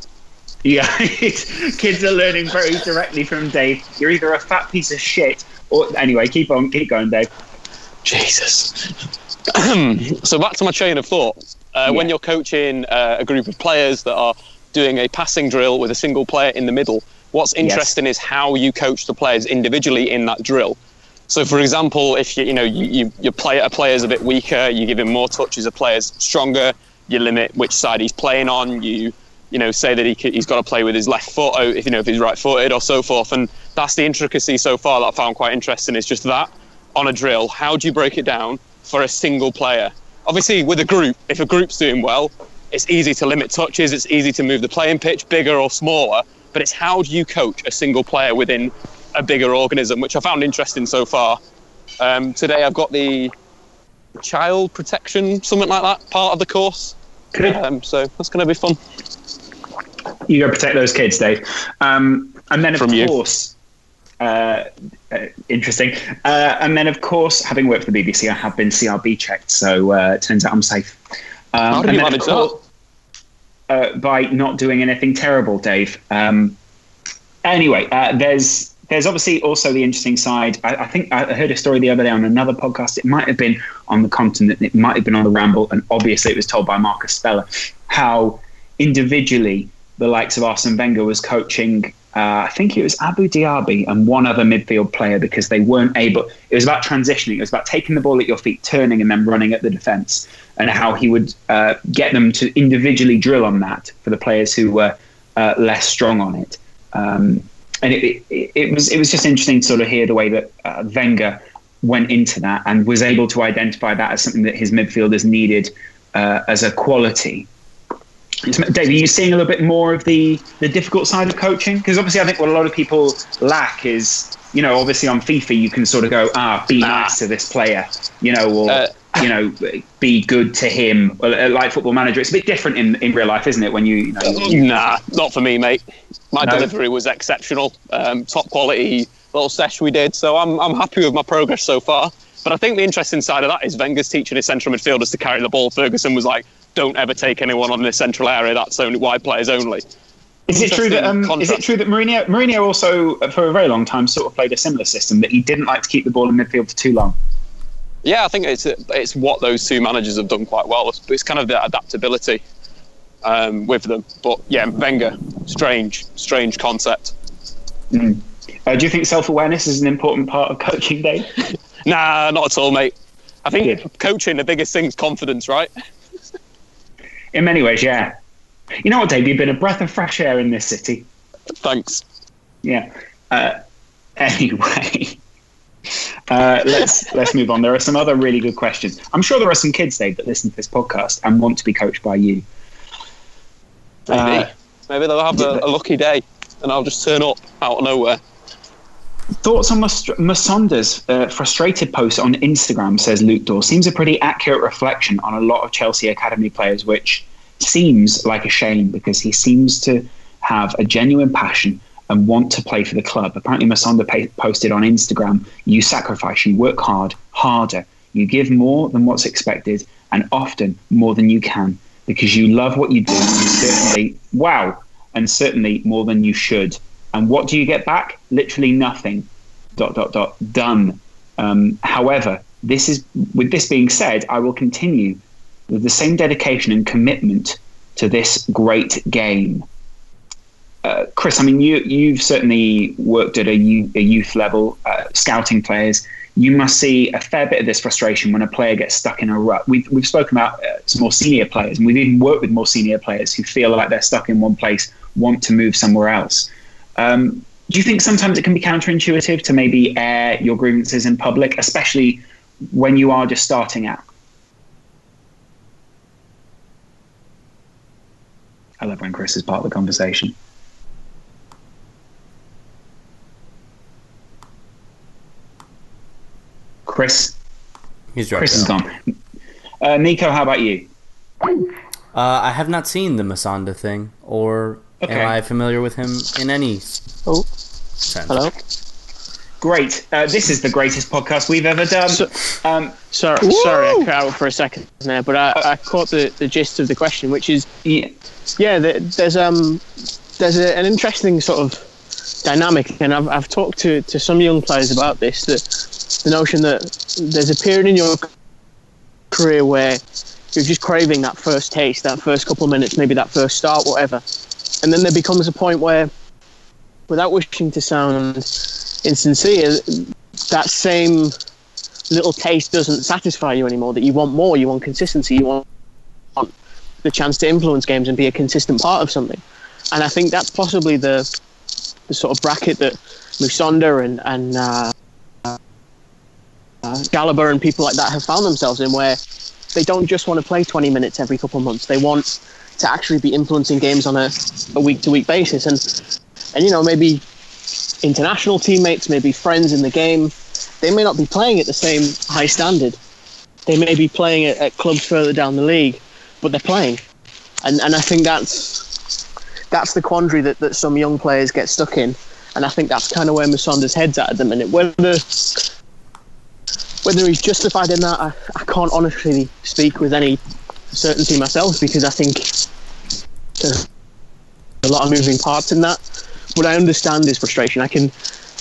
Yeah, <laughs> kids are learning very directly from Dave. You're either a fat piece of shit or anyway. Keep on, keep going, Dave. Jesus. <clears throat> so back to my chain of thought. Uh, When you're coaching uh, a group of players that are doing a passing drill with a single player in the middle, what's interesting is how you coach the players individually in that drill. So, for example, if you you know you, you, player a player's a bit weaker, you give him more touches. A player's stronger, you limit which side he's playing on. You you know say that he he's got to play with his left foot, or if you know if he's right-footed or so forth. And that's the intricacy so far that I found quite interesting. Is just that on a drill. How do you break it down for a single player? Obviously, with a group, if a group's doing well, it's easy to limit touches. It's easy to move the playing pitch bigger or smaller. But it's how do you coach a single player within a bigger organism, which I found interesting so far. Um, today I've got the child protection, something like that, part of the course. Um, so that's going to be fun. You go protect those kids, Dave. Um, and then, of From course, uh, uh, interesting. Uh, and then, of course, having worked for the BBC, I have been CRB checked, so uh, it turns out I'm safe. Um, How did you manage course, Uh, by not doing anything terrible, Dave. Um, anyway, uh, there's there's obviously also the interesting side. I, I think I heard a story the other day on another podcast. It might have been on the continent. It might have been on the Ramble, and obviously it was told by Marcus Speller how individually the likes of Arsene Wenger was coaching. Uh, I think it was Abu Diaby and one other midfield player because they weren't able. It was about transitioning. It was about taking the ball at your feet, turning, and then running at the defence, and how he would uh, get them to individually drill on that for the players who were uh, less strong on it. Um, and it, it, it, was it was just interesting to sort of hear the way that uh, Wenger went into that and was able to identify that as something that his midfielders needed uh, as a quality. Dave, are you seeing a little bit more of the the difficult side of coaching? Because obviously, I think what a lot of people lack is, you know, obviously on FIFA you can sort of go, ah, be nice to this player, you know, or uh, you know, be good to him. Uh, like Football Manager, it's a bit different in, in real life, isn't it? When you, you know, nah, not for me, mate. My no. delivery was exceptional, um, top quality little sesh we did. So I'm I'm happy with my progress so far. But I think the interesting side of that is Wenger's teaching his central midfielders to carry the ball. Ferguson was like, don't ever take anyone on the central area. That's only wide players only. Is it true that um, is it true that Mourinho Mourinho also for a very long time sort of played a similar system that he didn't like to keep the ball in midfield for too long? Yeah, I think it's it's what those two managers have done quite well. It's, it's kind of the adaptability um, with them. But yeah, Wenger, strange, strange concept. Mm. Uh, do you think self awareness is an important part of coaching, Dave? <laughs> nah, not at all, mate. I think Good. coaching the biggest thing is confidence, right? <laughs> In many ways, yeah. You know what, Dave? You've been a breath of fresh air in this city. Thanks. Yeah. Uh, <laughs> anyway, uh, let's let's move on. There are some other really good questions. I'm sure there are some kids, Dave, that listen to this podcast and want to be coached by you. Maybe. Uh, Maybe they'll have a, a, lucky day, and I'll just turn up out of nowhere. Thoughts on Musonda's uh, frustrated post on Instagram, says Luke Dawes, seems a pretty accurate reflection on a lot of Chelsea Academy players, which seems like a shame because he seems to have a genuine passion and want to play for the club. Apparently, Musonda posted on Instagram, you sacrifice, you work hard, harder, you give more than what's expected, and often more than you can because you love what you do, certainly, wow, and certainly more than you should. And what do you get back? Literally nothing. Dot dot dot. Done. Um, however, this is with this being said, I will continue with the same dedication and commitment to this great game. Uh, Kris, I mean, you you've certainly worked at a, youth, a youth level, uh, scouting players. You must see a fair bit of this frustration when a player gets stuck in a rut. We've we've spoken about uh, some more senior players, and we've even worked with more senior players who feel like they're stuck in one place, want to move somewhere else. Um, do you think sometimes it can be counterintuitive to maybe air your grievances in public, especially when you are just starting out? I love when Kris is part of the conversation. Kris? He's Kris is gone. Uh, Nico, how about you? Uh, I have not seen the Musonda thing or Okay. Am I familiar with him in any oh. sense? Hello. Great. Uh, this is the greatest podcast we've ever done. So, um, sorry, woo! sorry, I cut out for a second there, but I, I caught the, the gist of the question, which is, yeah, yeah there's um, there's a, an interesting sort of dynamic, and I've, I've talked to, to some young players about this. That the notion that there's a period in your career where you're just craving that first taste, that first couple of minutes, maybe that first start, whatever and then there becomes a point where, without wishing to sound insincere, that same little taste doesn't satisfy you anymore. That you want more, you want consistency, you want the chance to influence games and be a consistent part of something. And I think that's possibly the the sort of bracket that Musonda and and uh, Chalobah and people like that have found themselves in, where they don't just want to play 20 minutes every couple of months. They want to actually be influencing games on a, a week to week basis. And and you know maybe international teammates, maybe friends in the game, they may not be playing at the same high standard. They may be playing at, at clubs further down the league, but they're playing. And and I think that's that's the quandary that, that some young players get stuck in. And I think that's kind of where Musonda's head's at at the minute. Whether whether he's justified in that, I, I can't honestly speak with any certainty myself because I think there's a lot of moving parts in that. But I understand his frustration. I can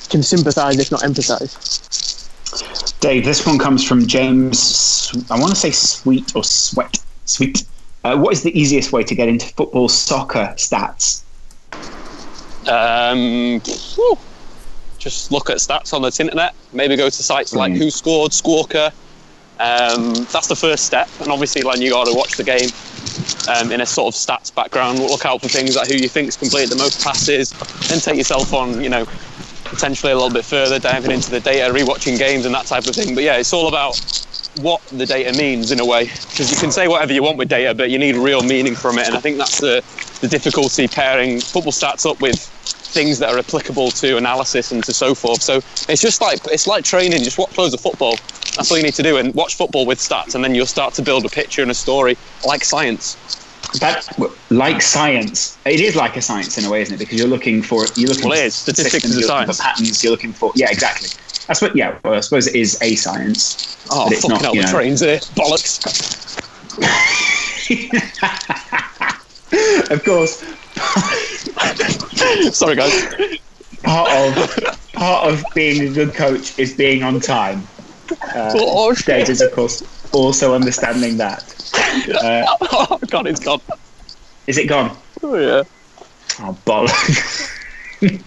can sympathise if not empathise. Dave, this one comes from James. I want to say Sweet or Sweat. Sweet. Uh, what is the easiest way to get into football soccer stats? Um, just look at stats on the internet. Maybe go to sites like WhoScored, Squawka, um, that's the first step, and obviously, like you got to watch the game. um, in a sort of stats background. Look out for things like who you think's completed the most passes, and take yourself on, you know, potentially a little bit further, diving into the data, rewatching games and that type of thing. But yeah, it's all about what the data means in a way, because you can say whatever you want with data, but you need real meaning from it. And I think that's the, the difficulty pairing football stats up with things that are applicable to analysis and to so forth. So it's just like it's like training. Just watch loads of football. That's all you need to do, and watch football with stats, and then you'll start to build a picture and a story like science. That like science, it is like a science in a way, isn't it? Because you're looking for you're looking well, for statistics systems, is a you're looking for patterns. You're looking for yeah, exactly. That's what yeah. Well, I suppose it is a science. Oh, it's fucking not, hell, you the trains here. Bollocks. <laughs> of course, Sorry, guys. part of part of being a good coach is being on time. Uh, Oh, Dave is of course also understanding that. Uh, <laughs> Oh, God, it's gone. is it gone? Oh, yeah. Oh, bollocks. <laughs>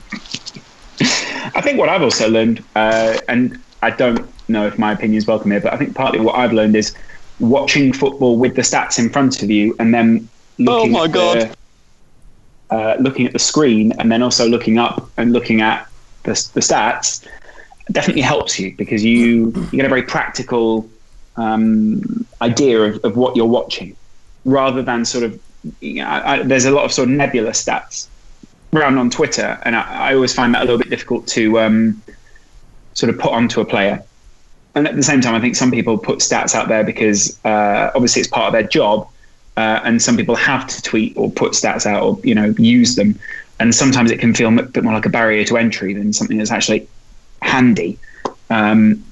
I think what I've also learned, uh, and I don't know if my opinion is welcome here, but I think partly what I've learned is watching football with the stats in front of you and then looking Oh, my God. The, uh, looking at the screen and then also looking up and looking at the, the stats definitely helps you because you, you get a very practical um, idea of, of what you're watching rather than sort of you know, I, there's a lot of sort of nebulous stats around on Twitter, and I, I always find that a little bit difficult to um, sort of put onto a player. And at the same time, I think some people put stats out there because uh, obviously it's part of their job, uh, and some people have to tweet or put stats out or you know use them, and sometimes it can feel a bit more like a barrier to entry than something that's actually handy. Um,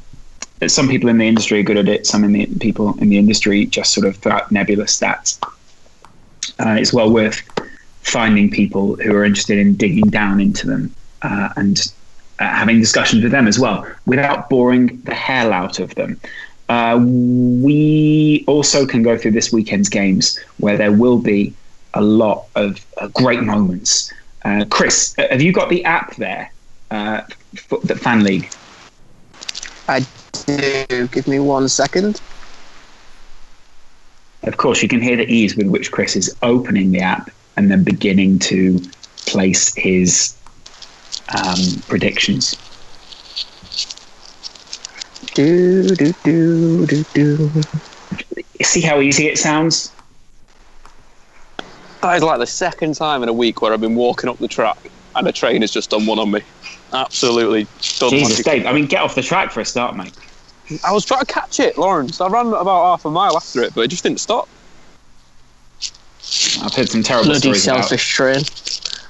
some people in the industry are good at it. Some in the people in the industry just sort of throw out nebulous stats. Uh, it's well worth finding people who are interested in digging down into them uh, and uh, having discussions with them as well without boring the hell out of them. Uh, we also can go through this weekend's games where there will be a lot of uh, great moments. Uh, Kris, have you got the app there for the FanLeague? I do. Give me one second. Of course, you can hear the ease with which Kris is opening the app and then beginning to place his um, predictions. Do do do do do. See how easy it sounds? That is like the second time in a week where I've been walking up the track and a train has just done one on me. Absolutely done Jesus, magic. Dave. I mean, get off the track for a start, mate. I was trying to catch it, Laurence. I ran about half a mile after it, but it just didn't stop. I've heard some terrible Bloody stories about. selfish train.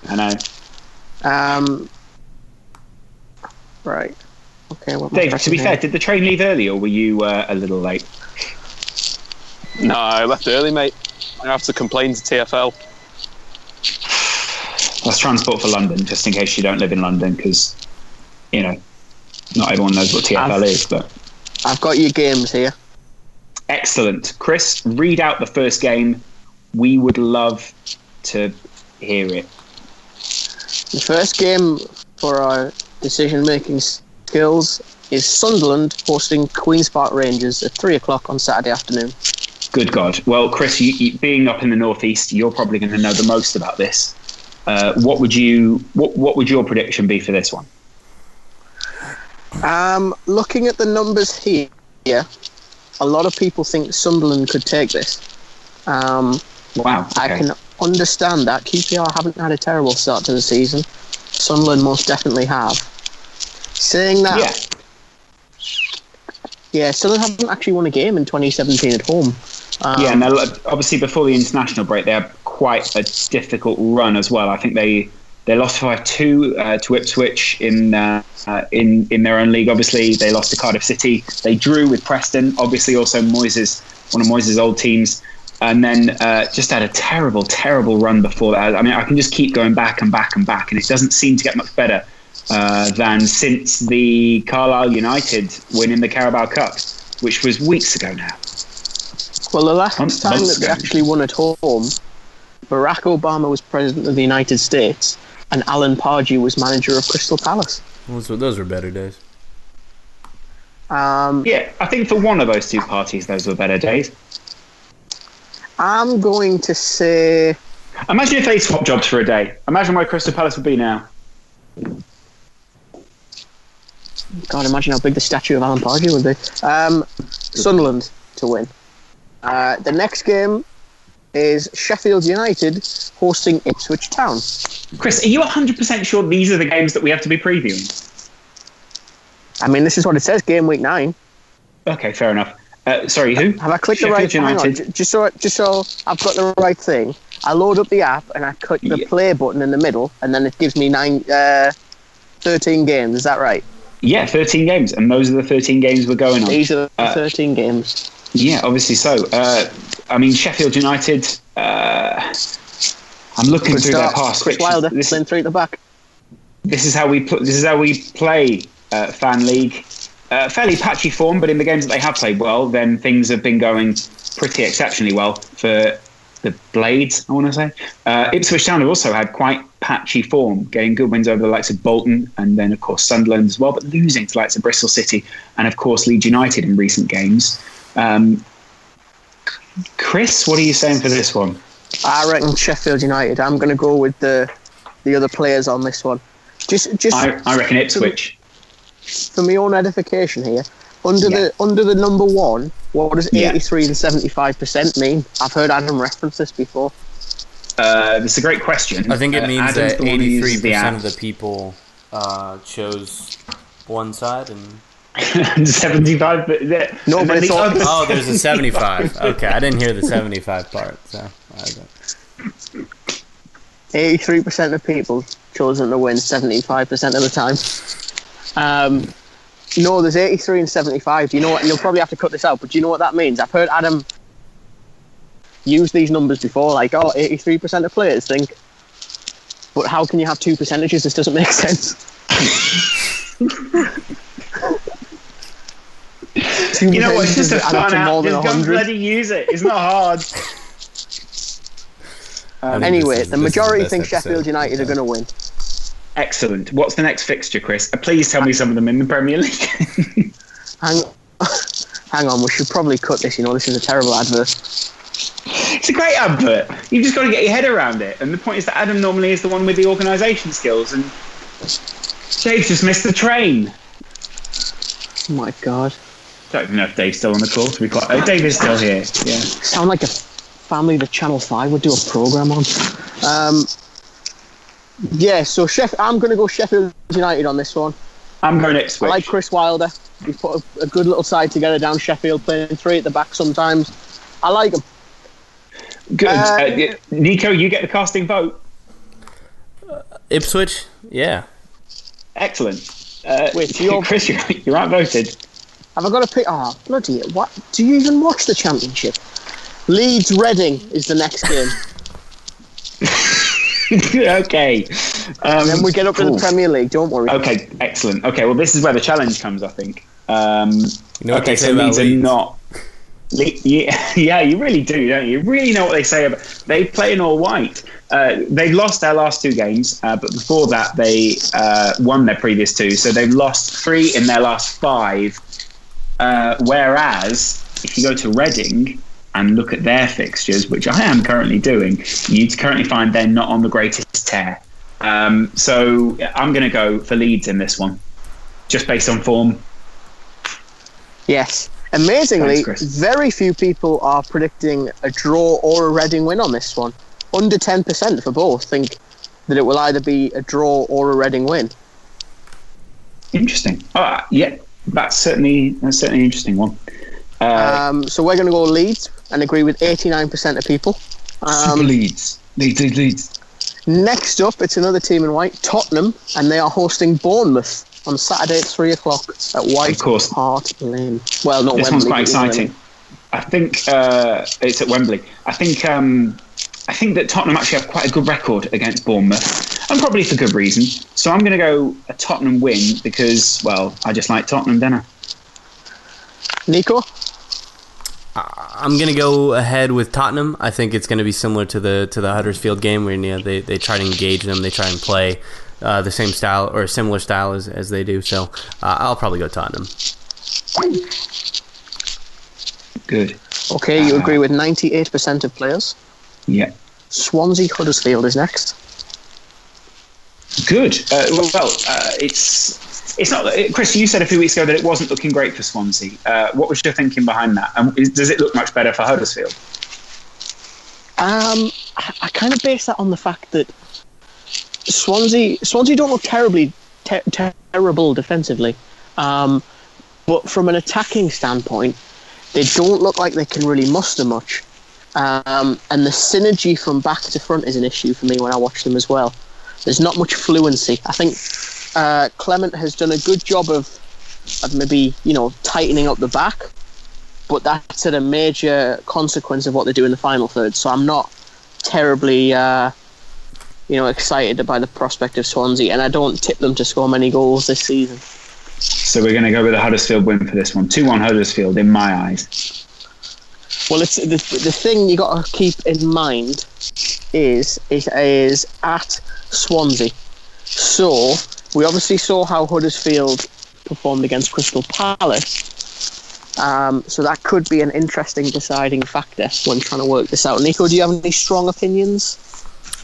I know. Um. Right. Okay. What am Dave, to be here? fair, did the train leave early or were you uh, a little late? No, I left early, mate. I have to complain to TFL. That's transport for London, just in case you don't live in London, because, you know, not everyone knows what TFL I've- is, but. I've got your games here. Excellent. Kris, read out the first game. We would love to hear it. The first game for our decision-making skills is Sunderland hosting Queens Park Rangers at three o'clock on Saturday afternoon. Good God. Well, Kris, you, you, being up in the northeast, you're probably going to know the most about this. Uh, what would you? What, what would your prediction be for this one? Um, looking at the numbers here, a lot of people think Sunderland could take this. Um, Wow. I can understand that. QPR haven't had a terrible start to the season. Sunderland most definitely have. Saying that, Yeah. yeah, Sunderland haven't actually won a game in 2017 at home. Um, Yeah, and obviously before the international break, they had quite a difficult run as well. I think they they lost five two uh, to Ipswich in uh, uh, in in their own league. Obviously, they lost to Cardiff City. They drew with Preston. Obviously, also Moyes, one of Moyes' old teams, and then uh, just had a terrible, terrible run before that. I mean, I can just keep going back and back and back, and it doesn't seem to get much better uh, than since the Carlisle United win in the Carabao Cup, which was weeks ago now. Well, the last Months- time months that they ago. actually won at home, Barack Obama was president of the United States, and Alan Pardew was manager of Crystal Palace. Those were, those were better days. Um, Yeah, I think for one of those two parties, those were better days. I'm going to say. Imagine if they swapped jobs for a day. Imagine where Crystal Palace would be now. God, imagine how big the statue of Alan Pardew would be. Um, Sunderland to win. Uh, the next game is Sheffield United hosting Ipswich Town. Kris, are you 100% sure these are the games that we have to be previewing? I mean, this is what it says, game week nine. Okay, fair enough. Uh, sorry, who? Have I clicked Sheffield the right? On, United. j- just so just so I've got the right thing. I load up the app and I click the Yeah. play button in the middle, and then it gives me nine, uh, 13 games. Is that right? Yeah, 13 games, and those are the 13 games we're going on. These are the Uh, 13 games. Yeah, obviously so. Uh, I mean, Sheffield United. Uh, I'm looking Good through their past Chris. Wilder This, at the back. this is how we pl- this is how we play uh, FanLeague. Uh, fairly patchy form, but in the games that they have played well, then things have been going pretty exceptionally well for the Blades. I want to say uh, Ipswich Town have also had quite patchy form, getting good wins over the likes of Bolton and then of course Sunderland as well, but losing to the likes of Bristol City and of course Leeds United in recent games. Um, Kris, what are you saying for this one? I reckon Sheffield United. I'm going to go with the the other players on this one. Just just I, I reckon Ipswich. for my own edification here. Under Yeah. the under the number one, what does Yeah. 83 and 75 percent mean? I've heard Adam reference this before. Uh, that's a great question. I think it Uh, means Adam's that the one who uses 83 percent of the people uh, chose one side, and and 75 but the, No, and but then it's the all- others- oh, there's a 75. Okay, I didn't hear the 75 part. So I don't- 83 percent of people chosen to win 75 percent of the time. Um, no, there's 83 and 75. Do you know what? You'll probably have to cut this out, but do you know what that means? I've heard Adam use these numbers before, like, oh, 83 percent of players think. But how can you have two percentages? This doesn't make <laughs> sense. Two you know what? It's just a percentages add up fun to app. Just go bloody use it. It's not hard. <laughs> I think Anyway, is- the majority best think episode. Sheffield United are going to win. Excellent. What's the next fixture, Kris? Uh, Please tell me some of them in the Premier League. <laughs> Hang, <laughs> hang on, we should probably cut this. You know, this is a terrible advert. it's a great advert. You've just got to get your head around it. And the point is that Adam normally is the one with the organisation skills, and Dave's just missed the train. Oh my god, Don't even know if Dave's still on the call. To be quite, oh, Dave is still here. Yeah. sound like a family that Channel Five would do a program on. Um, yeah, so Sheff- I'm going to go Sheffield United on this one. I'm going I Ipswich. I like Chris Wilder. He's put a, a good little side together down Sheffield, playing three at the back sometimes. I like him. Good. Uh, Uh, Nico, you get the casting vote. Ipswich, yeah. Excellent. Uh, Wait, so you're- <laughs> Kris, you're, you're outvoted. Have I got to pick? Oh, bloody! What? Do you even watch the Championship? Leeds Reading is the next game. <laughs> okay. Um, then we get up to cool. the Premier League. Don't worry. Okay, excellent. Okay, well, this is where the challenge comes, I think. Um, You know okay, so about Leeds are not. Le- Yeah, <laughs> yeah, you really do, don't you? You really know what they say about. They play in all white. Uh, they've lost their last two games, uh, but before that, they uh, won their previous two. So they've lost three in their last five. Uh, whereas, if you go to Reading and look at their fixtures, which I am currently doing, you'd currently find they're not on the greatest tear. Um, so I'm going to go for Leeds in this one, just based on form. Yes. Amazingly, Thanks, very few people are predicting a draw or a Reading win on this one. Under 10% for both think that it will either be a draw or a Reading win. Interesting. Oh, yeah, that's certainly that's certainly an interesting one. Uh, Um, so we're going to go Leeds and agree with 89% of people. Um, Leeds, Leeds, Leeds, Leeds. next up, it's another team in white, Tottenham, and they are hosting Bournemouth on Saturday at 3 o'clock at White Of course. Hart Lane. Well, not This Wembley. one's quite but you know what I exciting. I think uh, it's at Wembley. I think um, I think that Tottenham actually have quite a good record against Bournemouth, and probably for good reason. So I'm going to go a Tottenham win because, well, I just like Tottenham, don't I? Nico? I'm gonna go ahead with Tottenham. I think it's gonna be similar to the to the Huddersfield game where you know, they they try to engage them, they try and play uh, the same style or a similar style as, as they do. So uh, I'll probably go Tottenham. Good. Okay, you Uh, agree with 98% of players. Yeah. Swansea Huddersfield is next. Good. Uh, well, uh, it's it's not. uh, Kris, you said a few weeks ago that it wasn't looking great for Swansea. Uh, what was your thinking behind that? And does it look much better for Huddersfield? Um, I, I kind of base that on the fact that Swansea Swansea don't look terribly ter- terrible defensively, um, but from an attacking standpoint, they don't look like they can really muster much. Um, and the synergy from back to front is an issue for me when I watch them as well. There's not much fluency. I think uh, Clement has done a good job of, of maybe you know tightening up the back, but that's at a major consequence of what they do in the final third. So I'm not terribly, uh, you know, excited by the prospect of Swansea, and I don't tip them to score many goals this season. So we're going to go with a Huddersfield win for this one. Two one Huddersfield in my eyes. Well, it's the, the thing you got to keep in mind is it is at Swansea, so we obviously saw how Huddersfield performed against Crystal Palace. Um, so that could be an interesting deciding factor when trying to work this out. Nico, do you have any strong opinions?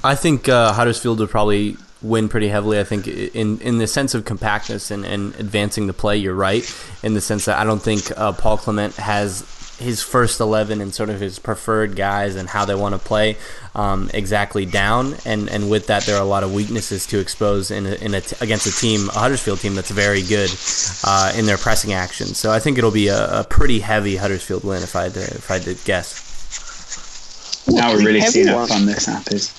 I think uh, Huddersfield would probably win pretty heavily. I think in in the sense of compactness and, and advancing the play, you're right. In the sense that I don't think uh, Paul Clement has his first 11 and sort of his preferred guys and how they want to play um, exactly down. And, and with that, there are a lot of weaknesses to expose in, a, in a t- against a team, a Huddersfield team that's very good uh, in their pressing action. So I think it'll be a, a pretty heavy Huddersfield win if I had to, if I had to guess. now we're really seeing how fun this app is.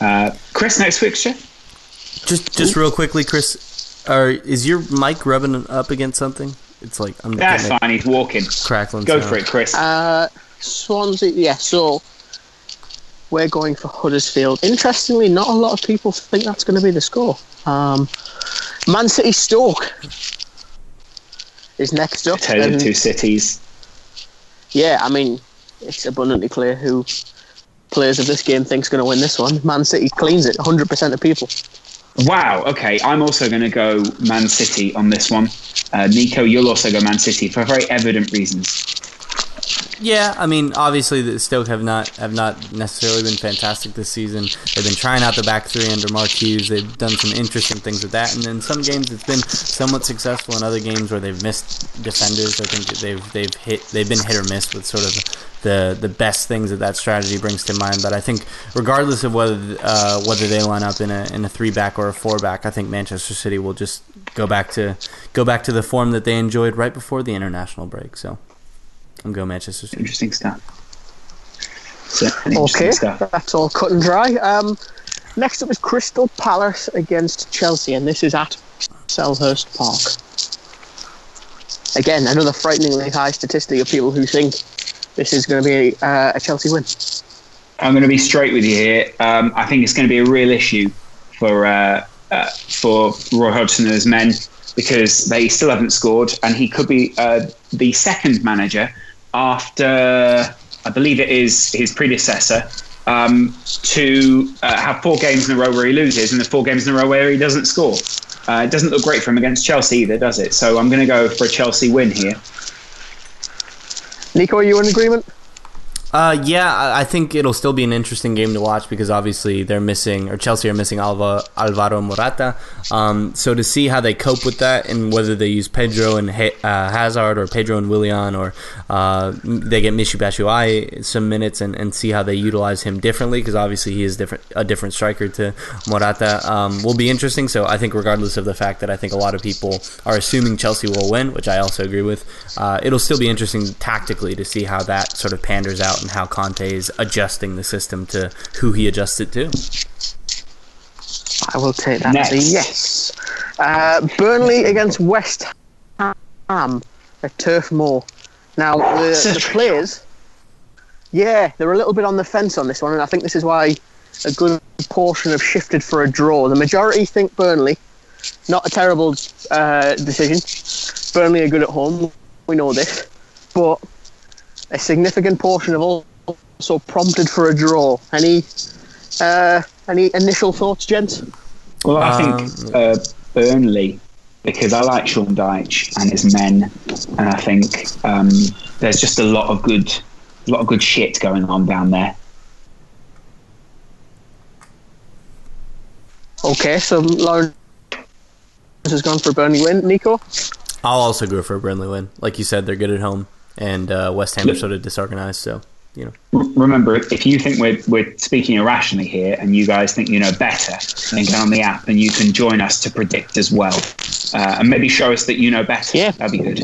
Uh, Kris, next fixture. Just just real quickly, Kris, are, is your mic rubbing up against something? It's like I'm That's fine. He's walking. crackling. Go sound. for it, Kris. Uh, Swansea, yeah. So we're going for Huddersfield. Interestingly, not a lot of people think that's going to be the score. Um, Man City Stoke is next up. Tale of and- two cities. yeah, I mean, it's abundantly clear who players of this game thinks going to win this one. Man City cleans it. 100% of people. Wow. Okay, I'm also going to go Man City on this one. Uh, Nico, you'll also go Man City for very evident reasons. Yeah, I mean, obviously the Stoke have not have not necessarily been fantastic this season. They've been trying out the back three under Mark Hughes. They've done some interesting things with that, and in some games it's been somewhat successful. In other games where they've missed defenders, I think they've they've hit they've been hit or miss with sort of the the best things that that strategy brings to mind. But I think regardless of whether uh, whether they line up in a in a three back or a four back, I think Manchester City will just go back to go back to the form that they enjoyed right before the international break. So. I'm going Manchester City. Interesting stuff. So, interesting Okay, stuff. that's all cut and dry. Um, next up is Crystal Palace against Chelsea, and this is at Selhurst Park. Again, another frighteningly high statistic of people who think this is going to be uh, a Chelsea win. I'm going to be straight with you here. Um, I think it's going to be a real issue for uh, uh, for Roy Hodgson and his men because they still haven't scored, and he could be uh, the second manager after I believe it is his predecessor um, to uh, have four games in a row where he loses, and the four games in a row where he doesn't score. Uh, it doesn't look great for him against Chelsea either, does it? So I'm going to go for a Chelsea win here. Nico, are you in agreement? Uh, yeah, I think it'll still be an interesting game to watch because obviously they're missing, or Chelsea are missing Alva, Alvaro Morata. Um, so to see how they cope with that and whether they use Pedro and Ha- uh, Hazard or Pedro and Willian or uh, they get Michy Batshuayi some minutes and, and see how they utilize him differently because obviously he is different, a different striker to Morata um, will be interesting. So I think regardless of the fact that I think a lot of people are assuming Chelsea will win, which I also agree with, uh, it'll still be interesting tactically to see how that sort of panders out and how Conte is adjusting the system to who he adjusts it to. I will take that as a yes. Uh, Burnley against West Ham at Turf Moor. Now, the, the players, yeah, they're a little bit on the fence on this one, and I think this is why a good portion have shifted for a draw. The majority think Burnley. Not a terrible uh, decision. Burnley are good at home. We know this. But a significant portion have also prompted for a draw. Any uh, any initial thoughts, gents? Well, I Um, think uh, Burnley because I like Sean Dyche and his men, and I think um, there's just a lot of good, a lot of good shit going on down there. Okay, so Laurence has gone for a Burnley win. Nico? I'll also go for a Burnley win. Like you said, they're good at home, and uh, West Ham are sort of disorganized. So you know. Remember, if you think we're we're speaking irrationally here, and you guys think you know better, then get on the app and you can join us to predict as well, uh, and maybe show us that you know better. Yeah, that'd be good.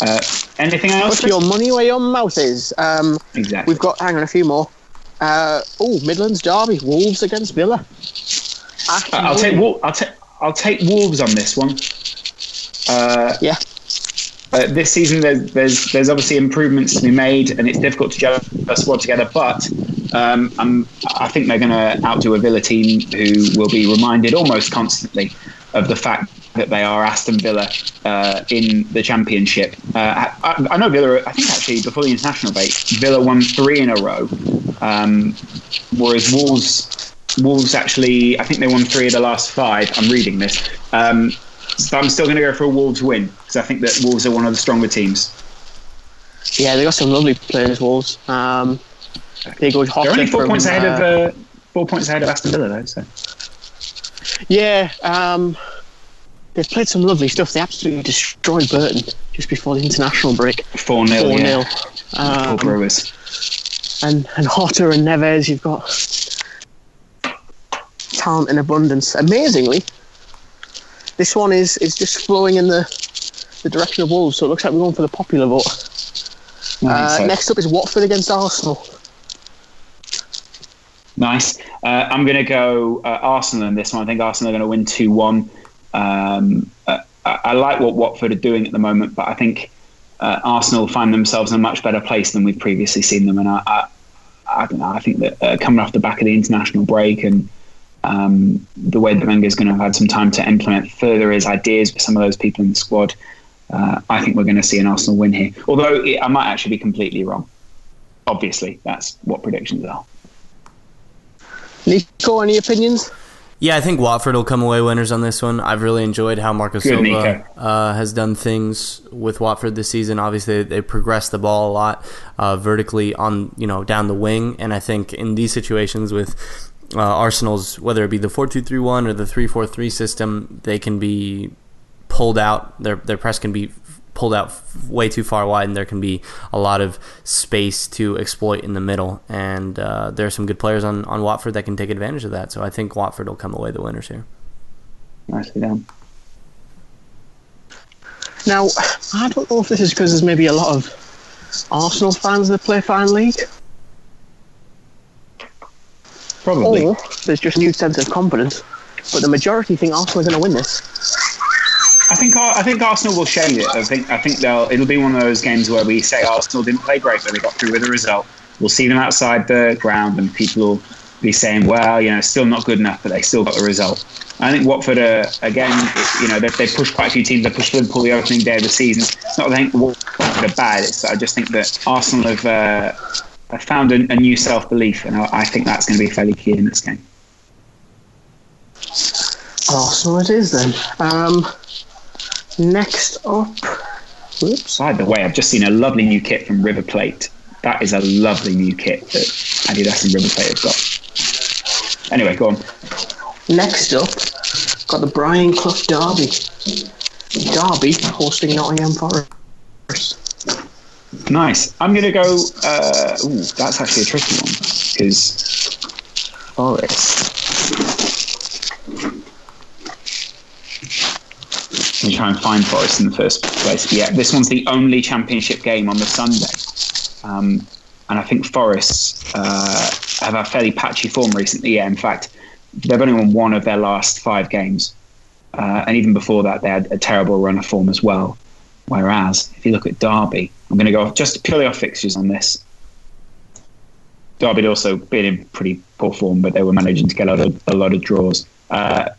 Uh, anything else? Put your money where your mouth is. Um, exactly. We've got hang on a few more. Uh, oh, Midlands Derby, Wolves against Villa. Uh, I'll take I'll take I'll take Wolves on this one. Uh, yeah. This season, there's, there's there's obviously improvements to be made, and it's difficult to gel a squad together. But um, I'm, I think they're going to outdo a Villa team who will be reminded almost constantly of the fact that they are Aston Villa uh, in the Championship. Uh, I, I, know Villa. I think actually before the international break, Villa won three in a row, um, whereas Wolves Wolves actually I think they won three of the last five. I'm reading this. Um, but I'm still going to go for a Wolves win because I think that Wolves are one of the stronger teams. Yeah, they got some lovely players, Wolves. Um, they go They're only four from, points ahead uh, of uh, four points ahead of Aston Villa, though. So. Yeah, um, they've played some lovely stuff. They absolutely destroyed Burton just before the international break. Four 0 Four 0 um, Poor Brewers. And and Jota and Neves, you've got talent in abundance. Amazingly, this one is is just flowing in the the direction of Wolves, so it looks like we're going for the popular vote. uh, next up is Watford against Arsenal. Nice. Uh, I'm going to go uh, Arsenal in this one. I think Arsenal are going to win 2 1. Um, uh, I, I, like what Watford are doing at the moment, but I think uh, Arsenal find themselves in a much better place than we've previously seen them. And I, I, I don't know. I think that uh, coming off the back of the international break and um, the way that Wenger is going to have had some time to implement further his ideas with some of those people in the squad, uh, I think we're going to see an Arsenal win here. Although it, I might actually be completely wrong. Obviously, that's what predictions are. Nico, any opinions? Yeah, I think Watford will come away winners on this one. I've really enjoyed how Marco Good, Silva uh, has done things with Watford this season. Obviously, they progress the ball a lot uh, vertically on you know down the wing, and I think in these situations with uh, Arsenal's, whether it be the 4 2 3 1 or the 3 4 3 system, they can be pulled out. Their, their press can be pulled out way too far wide, and there can be a lot of space to exploit in the middle. And uh, there are some good players on, on Watford that can take advantage of that. So I think Watford will come away the winners here. Nicely done. Now, I don't know if this is because there's maybe a lot of Arsenal fans that play FanLeague. Probably. Or there's just a new sense of confidence. But the majority think Arsenal are going to win this. I think I think Arsenal will shade it. I think I think they'll it'll be one of those games where we say Arsenal didn't play great, but they got through with a result. We'll see them outside the ground, and people will be saying, "Well, you know, still not good enough, but they still got the result." I think Watford are again, you know, they they pushed quite a few teams. They pushed Liverpool the opening day of the season. It's not that I think Watford are bad. It's I just think that Arsenal have. Uh, I found a, a new self belief, and I, I, think that's going to be fairly key in this game. Arsenal, it is then. Um, next up, whoops. By the way, I've just seen a lovely new kit from River Plate. That is a lovely new kit that Adidas and River Plate have got. Anyway, go on. Next up, got the Brian Clough Derby. Derby hosting Nottingham Forest. Nice. I'm going to go. Uh, ooh, that's actually a tricky one because Forest. Let me try and find Forest in the first place. Yeah, this one's the only championship game on the Sunday. Um, and I think Forest uh, have a fairly patchy form recently. Yeah, in fact, they've only won one of their last five games. Uh, and even before that, they had a terrible run of form as well. Whereas, if you look at Derby, I'm going to go just purely off fixtures on this. Derby had also been in pretty poor form, but they were managing to get a lot of, a lot of draws. Uh,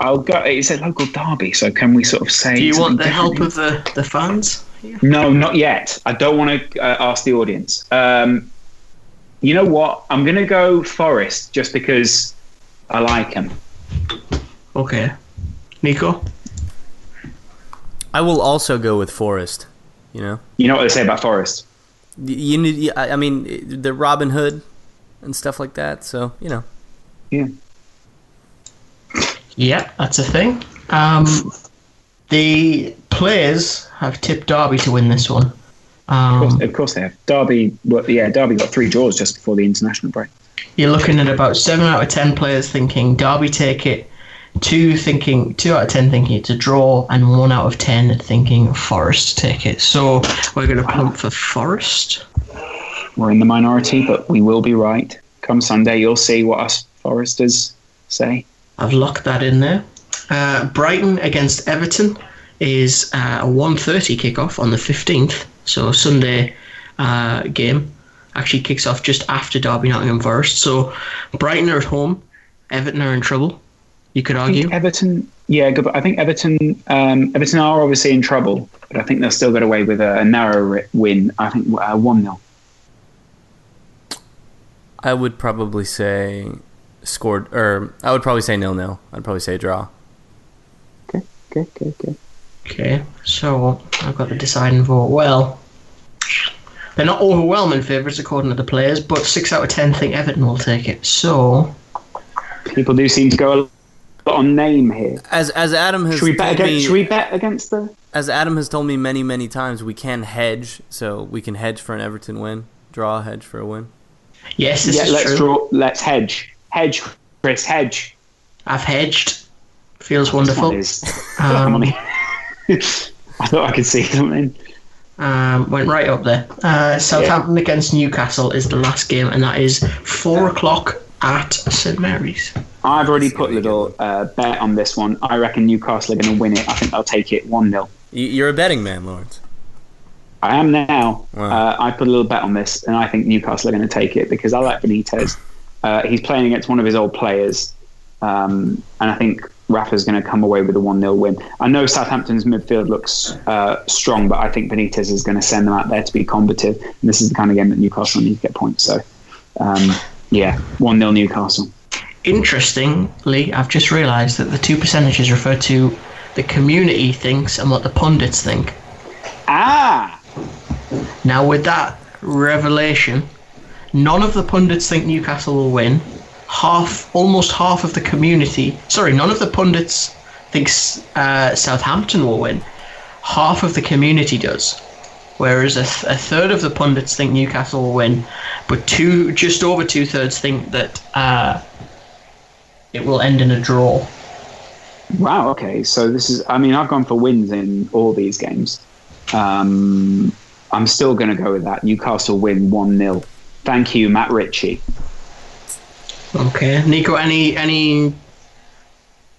I'll go. It's a local derby, so can we sort of say? Do you want the help of the, the fans? No, not yet. I don't want to uh, ask the audience. Um, you know what? I'm going to go Forest just because I like him. Okay, Nico. I will also go with Forest. You know. You know what they say about Forest. You need. I I mean, the Robin Hood and stuff like that. So you know. Yeah. Yeah, that's a thing. Um, the players have tipped Derby to win this one. Of course, Um, of course they have. Derby, well, yeah, Derby got three draws just before the international break. you're looking at about seven out of ten players thinking Derby take it, two thinking two out of ten thinking it's a draw, and one out of ten thinking Forest take it. So we're going to pump for Forest. We're in the minority, but we will be right. Come Sunday, you'll see what us Foresters say. I've locked that in there. Uh, Brighton against Everton is uh, a 1.30 kickoff on the 15th. So Sunday uh, game actually kicks off just after Derby Nottingham Forest. So Brighton are at home. Everton are in trouble. You could I argue. think Everton, yeah, good, but I think Everton, um, Everton are obviously in trouble, but I think they'll still get away with a, a narrow win. I think uh, one 0 I would probably say scored, or I would probably say nil nil. I'd probably say draw. Okay, okay, okay, okay. Okay, so I've got the deciding vote. Well, they're not overwhelming favourites according to the players, but six out of ten think Everton will take it. So People do seem to go a lot on name here. As as Adam has Should we bet told against? me, Should we bet against the? as Adam has told me many many times, we can hedge. So we can hedge for an Everton win, draw a hedge for a win. yes, this yeah, is let's true. draw. Let's hedge. Hedge, Kris. Hedge. I've hedged. Feels wonderful. is- Um, money. <laughs> I thought I could see something. Um, went right up there. Uh, Southampton against Newcastle is the last game, and that is four o'clock at St Mary's. I've already put a little uh, bet on this one. I reckon Newcastle are going to win it. I think they'll take it 1 0. You- You're a betting man, Laurence. I am now. Wow. Uh, I put a little bet on this, and I think Newcastle are going to take it because I like Benitez. Uh, he's playing against one of his old players, um, and I think Rafa's going to come away with a 1 0 win. I know Southampton's midfield looks uh, strong, but I think Benitez is going to send them out there to be combative. And this is the kind of game that Newcastle need to get points. So, um, yeah, 1 0 Newcastle. Interestingly, I've just realised that the two percentages refer to the community thinks and what the pundits think. Ah! Now, with that revelation, none of the pundits think Newcastle will win. Half, almost half of the community, sorry, none of the pundits thinks uh, Southampton will win. Half of the community does. Whereas a, th- a third of the pundits think Newcastle will win, but two, just over two thirds think that uh, it will end in a draw. Wow. Okay. So this is. I mean, I've gone for wins in all these games. Um, I'm still going to go with that. Newcastle win one 0 Thank you, Matt Ritchie. Okay, Nico, any any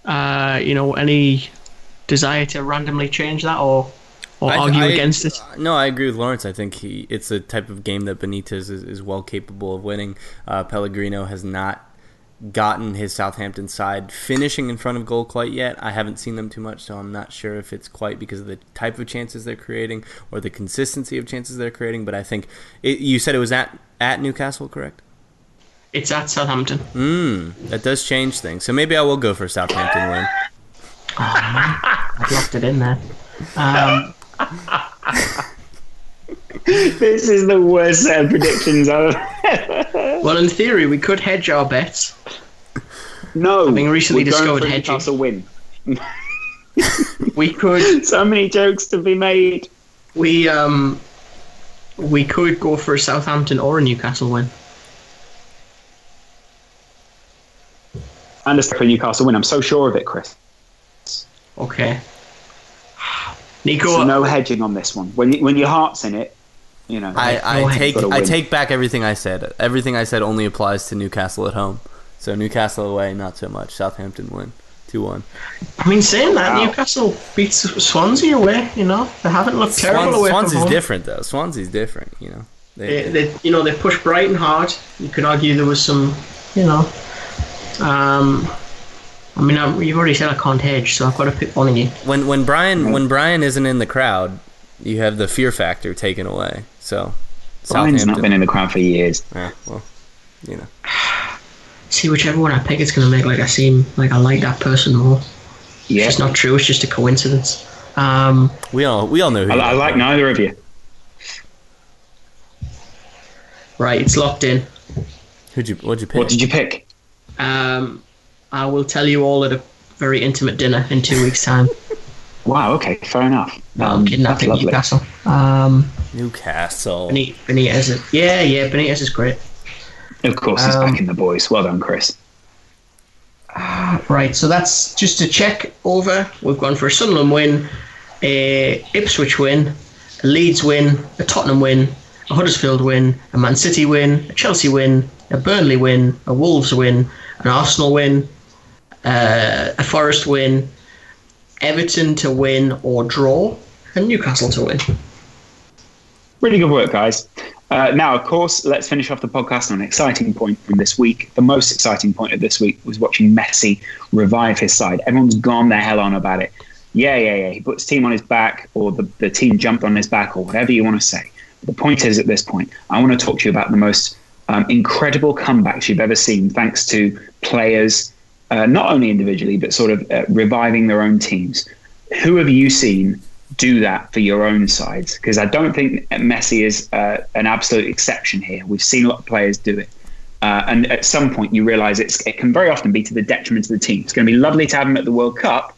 uh, you know any desire to randomly change that or or I- argue I- against it? No, I agree with Laurence. I think he it's a type of game that Benitez is, is well capable of winning. Uh, Pellegrino has not gotten his Southampton side finishing in front of goal quite yet. I haven't seen them too much, so I'm not sure if it's quite because of the type of chances they're creating or the consistency of chances they're creating. But I think it, you said it was at at Newcastle, correct? It's at Southampton. Mm, that does change things. So maybe I will go for Southampton win. <laughs> I've locked it in there. Um, this is the worst set of predictions I've. well, in theory, we could hedge our bets. no. Having recently discovered a hedging. Newcastle win. We could <laughs> So many jokes to be made. we um we could go for a Southampton or a Newcastle win. I understand for a Newcastle win. I'm so sure of it, Kris. Okay. Nico, So no hedging on this one. When when your heart's in it, you know. I, I take I take back everything I said. Everything I said only applies to Newcastle at home. So Newcastle away, not so much. Southampton win, two one. I mean, saying that Wow. Newcastle beats Swansea away. You know, they haven't looked terrible Swans, away from Swansea's home. different though. Swansea's different. You know. They, they, you know, they pushed Brighton hard. You could argue there was some, you know. Um, I mean, I, you've already said I can't hedge, so I've got to pick one of you. when when Brian when Brian isn't in the crowd, you have the fear factor taken away. So Brian's not been in the crowd for years. Yeah, well, you know. <sighs> See, whichever one I pick, it's going to make like I seem like I like that person more. Yeah. It's not true. It's just a coincidence. Um, we all we all know. Who I, I like neither of you. Right, it's locked in. Who'd you? What'd you pick? What did you pick? Um, I will tell you all at a very intimate dinner in two weeks' time. <laughs> Wow. Okay. Fair enough. Um, kidnapping Newcastle. Um, Newcastle. Benitez. Is, yeah, yeah. Benitez is great. Of course, he's Um, back in the boys. Well done, Kris. Right, so that's just to check over. We've gone for a Sunderland win, a Ipswich win, a Leeds win, a Tottenham win, a Huddersfield win, a Man City win, a Chelsea win, a Burnley win, a Wolves win, an Arsenal win, uh, a Forest win, Everton to win or draw, and Newcastle to win. Really good work, guys. Uh, now, of course, let's finish off the podcast on an exciting point from this week. The most exciting point of this week was watching Messi revive his side. Everyone's gone the hell on about it. Yeah, yeah, yeah. He put his team on his back, or the, the team jumped on his back, or whatever you want to say. But the point is, at this point, I want to talk to you about the most um, incredible comebacks you've ever seen, thanks to players, uh, not only individually, but sort of uh, reviving their own teams. Who have you seen do that for your own sides? Because I don't think Messi is uh, an absolute exception here. We've seen a lot of players do it. Uh, and at some point, you realise it can very often be to the detriment of the team. It's going to be lovely to have him at the World Cup,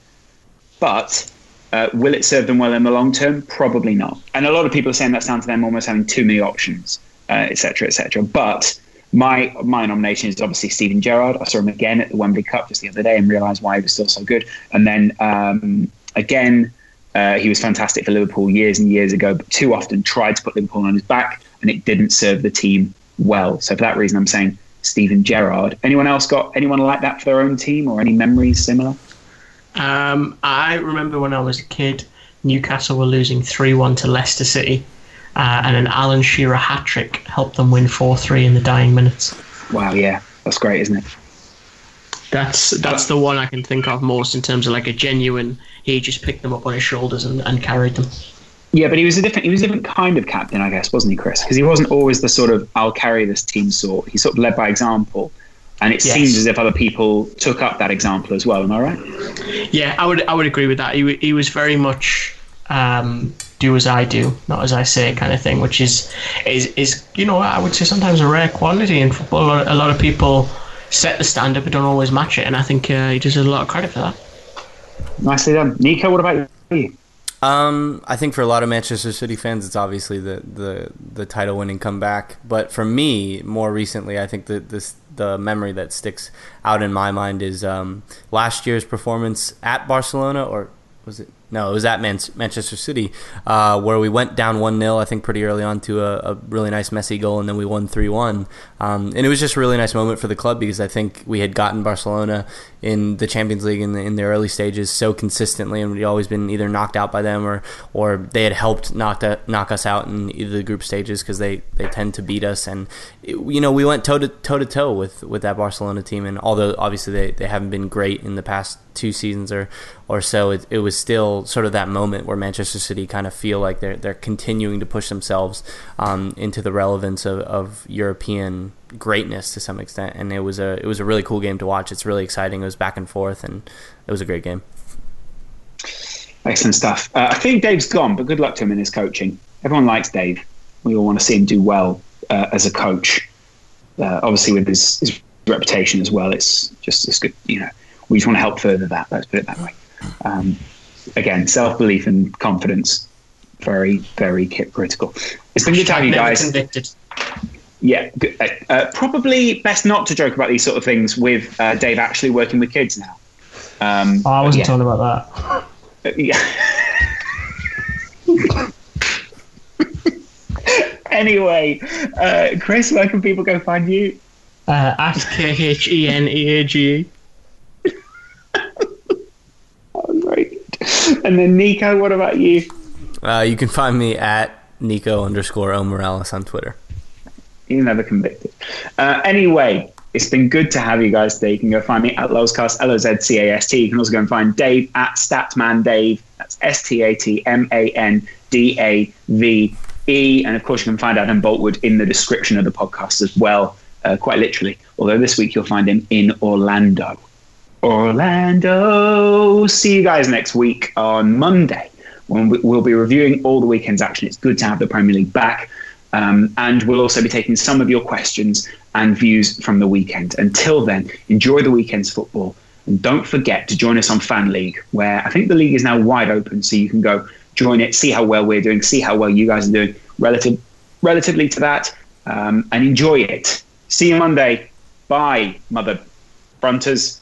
but uh, will it serve them well in the long term? Probably not. And a lot of people are saying that's down to them almost having too many options, etc., uh, etc. Et but my my nomination is obviously Steven Gerrard. I saw him again at the Wembley Cup just the other day and realised why he was still so good. And then um, again, uh, he was fantastic for Liverpool years and years ago, but too often tried to put Liverpool on his back, and it didn't serve the team well. So for that reason, I'm saying Steven Gerrard. Anyone else got anyone like that for their own team, or any memories similar? Um, I remember when I was a kid, Newcastle were losing 3 1 to Leicester City, uh, and an Alan Shearer hat trick helped them win 4 3 in the dying minutes. Wow, yeah, that's great, isn't it? That's that's the one I can think of most in terms of like a genuine. He just picked them up on his shoulders and, and carried them. Yeah, but he was a different he was a different kind of captain, I guess, wasn't he, Kris? Because he wasn't always the sort of I'll carry this team sort. He sort of led by example, and it Yes. seems as if other people took up that example as well. Am I right? Yeah, I would I would agree with that. He he was very much um, do as I do, not as I say, kind of thing, which is is is you know I would say sometimes a rare quality in football. A lot, of people set the standard but don't always match it, and I think uh, he deserves a lot of credit for that. Nicely done, Nico. What about you? Um, I think for a lot of Manchester City fans, it's obviously the the, the title winning comeback. But for me, more recently, I think that this the memory that sticks out in my mind is um, last year's performance at Barcelona, or was it? No, it was at Man- Manchester City, uh, where we went down 1 0, I think, pretty early on to a, a really nice Messi goal, and then we won 3 1. Um, and it was just a really nice moment for the club because I think we had gotten Barcelona in the Champions League in the, in the early stages so consistently, and we'd always been either knocked out by them or, or they had helped knock, knock us out in either the group stages because they, they tend to beat us. And, it- you know, we went toe to toe, to toe with, with that Barcelona team, and although obviously they, they haven't been great in the past two seasons or or so, it, it was still sort of that moment where Manchester City kind of feel like they're they're continuing to push themselves um, into the relevance of, of European greatness to some extent, and it was a it was a really cool game to watch. It's really exciting. It was back and forth, and it was a great game. Excellent stuff. Uh, I think Dave's gone, but good luck to him in his coaching. Everyone likes Dave. We all want to see him do well uh, as a coach. Uh, obviously, with his, his reputation as well, it's just as good. You know, we just want to help further that. Let's put it that way. Um, again, self belief and confidence, very, very critical. It's been good to have you guys. convicted. Yeah. Uh, uh, probably best not to joke about these sort of things with uh, Dave actually working with kids now. Um, Oh, I wasn't yeah. talking about that. Uh, yeah. <laughs> anyway, uh, Kris, where can people go find you? Uh, at K H E N E A G. <laughs> Oh, great. And then Nico, what about you? Uh, you can find me at Nico underscore O Morales on Twitter. You're never convicted. Uh, anyway, it's been good to have you guys today. You can go find me at Lozcast, L O Z C A S T. You can also go and find Dave at Statman Dave. That's S T A T M A N D A V E. And of course, you can find Adam Boultwood in the description of the podcast as well, uh, quite literally. Although this week you'll find him in Orlando. Orlando. See you guys next week on Monday when we'll be reviewing all the weekend's action. It's good to have the Premier League back. Um, and we'll also be taking some of your questions and views from the weekend. Until then, enjoy the weekend's football. And don't forget to join us on FanLeague, where I think the league is now wide open, so you can go join it, see how well we're doing, see how well you guys are doing relative, relatively to that, um, and enjoy it. See you Monday. Bye, mother fronters.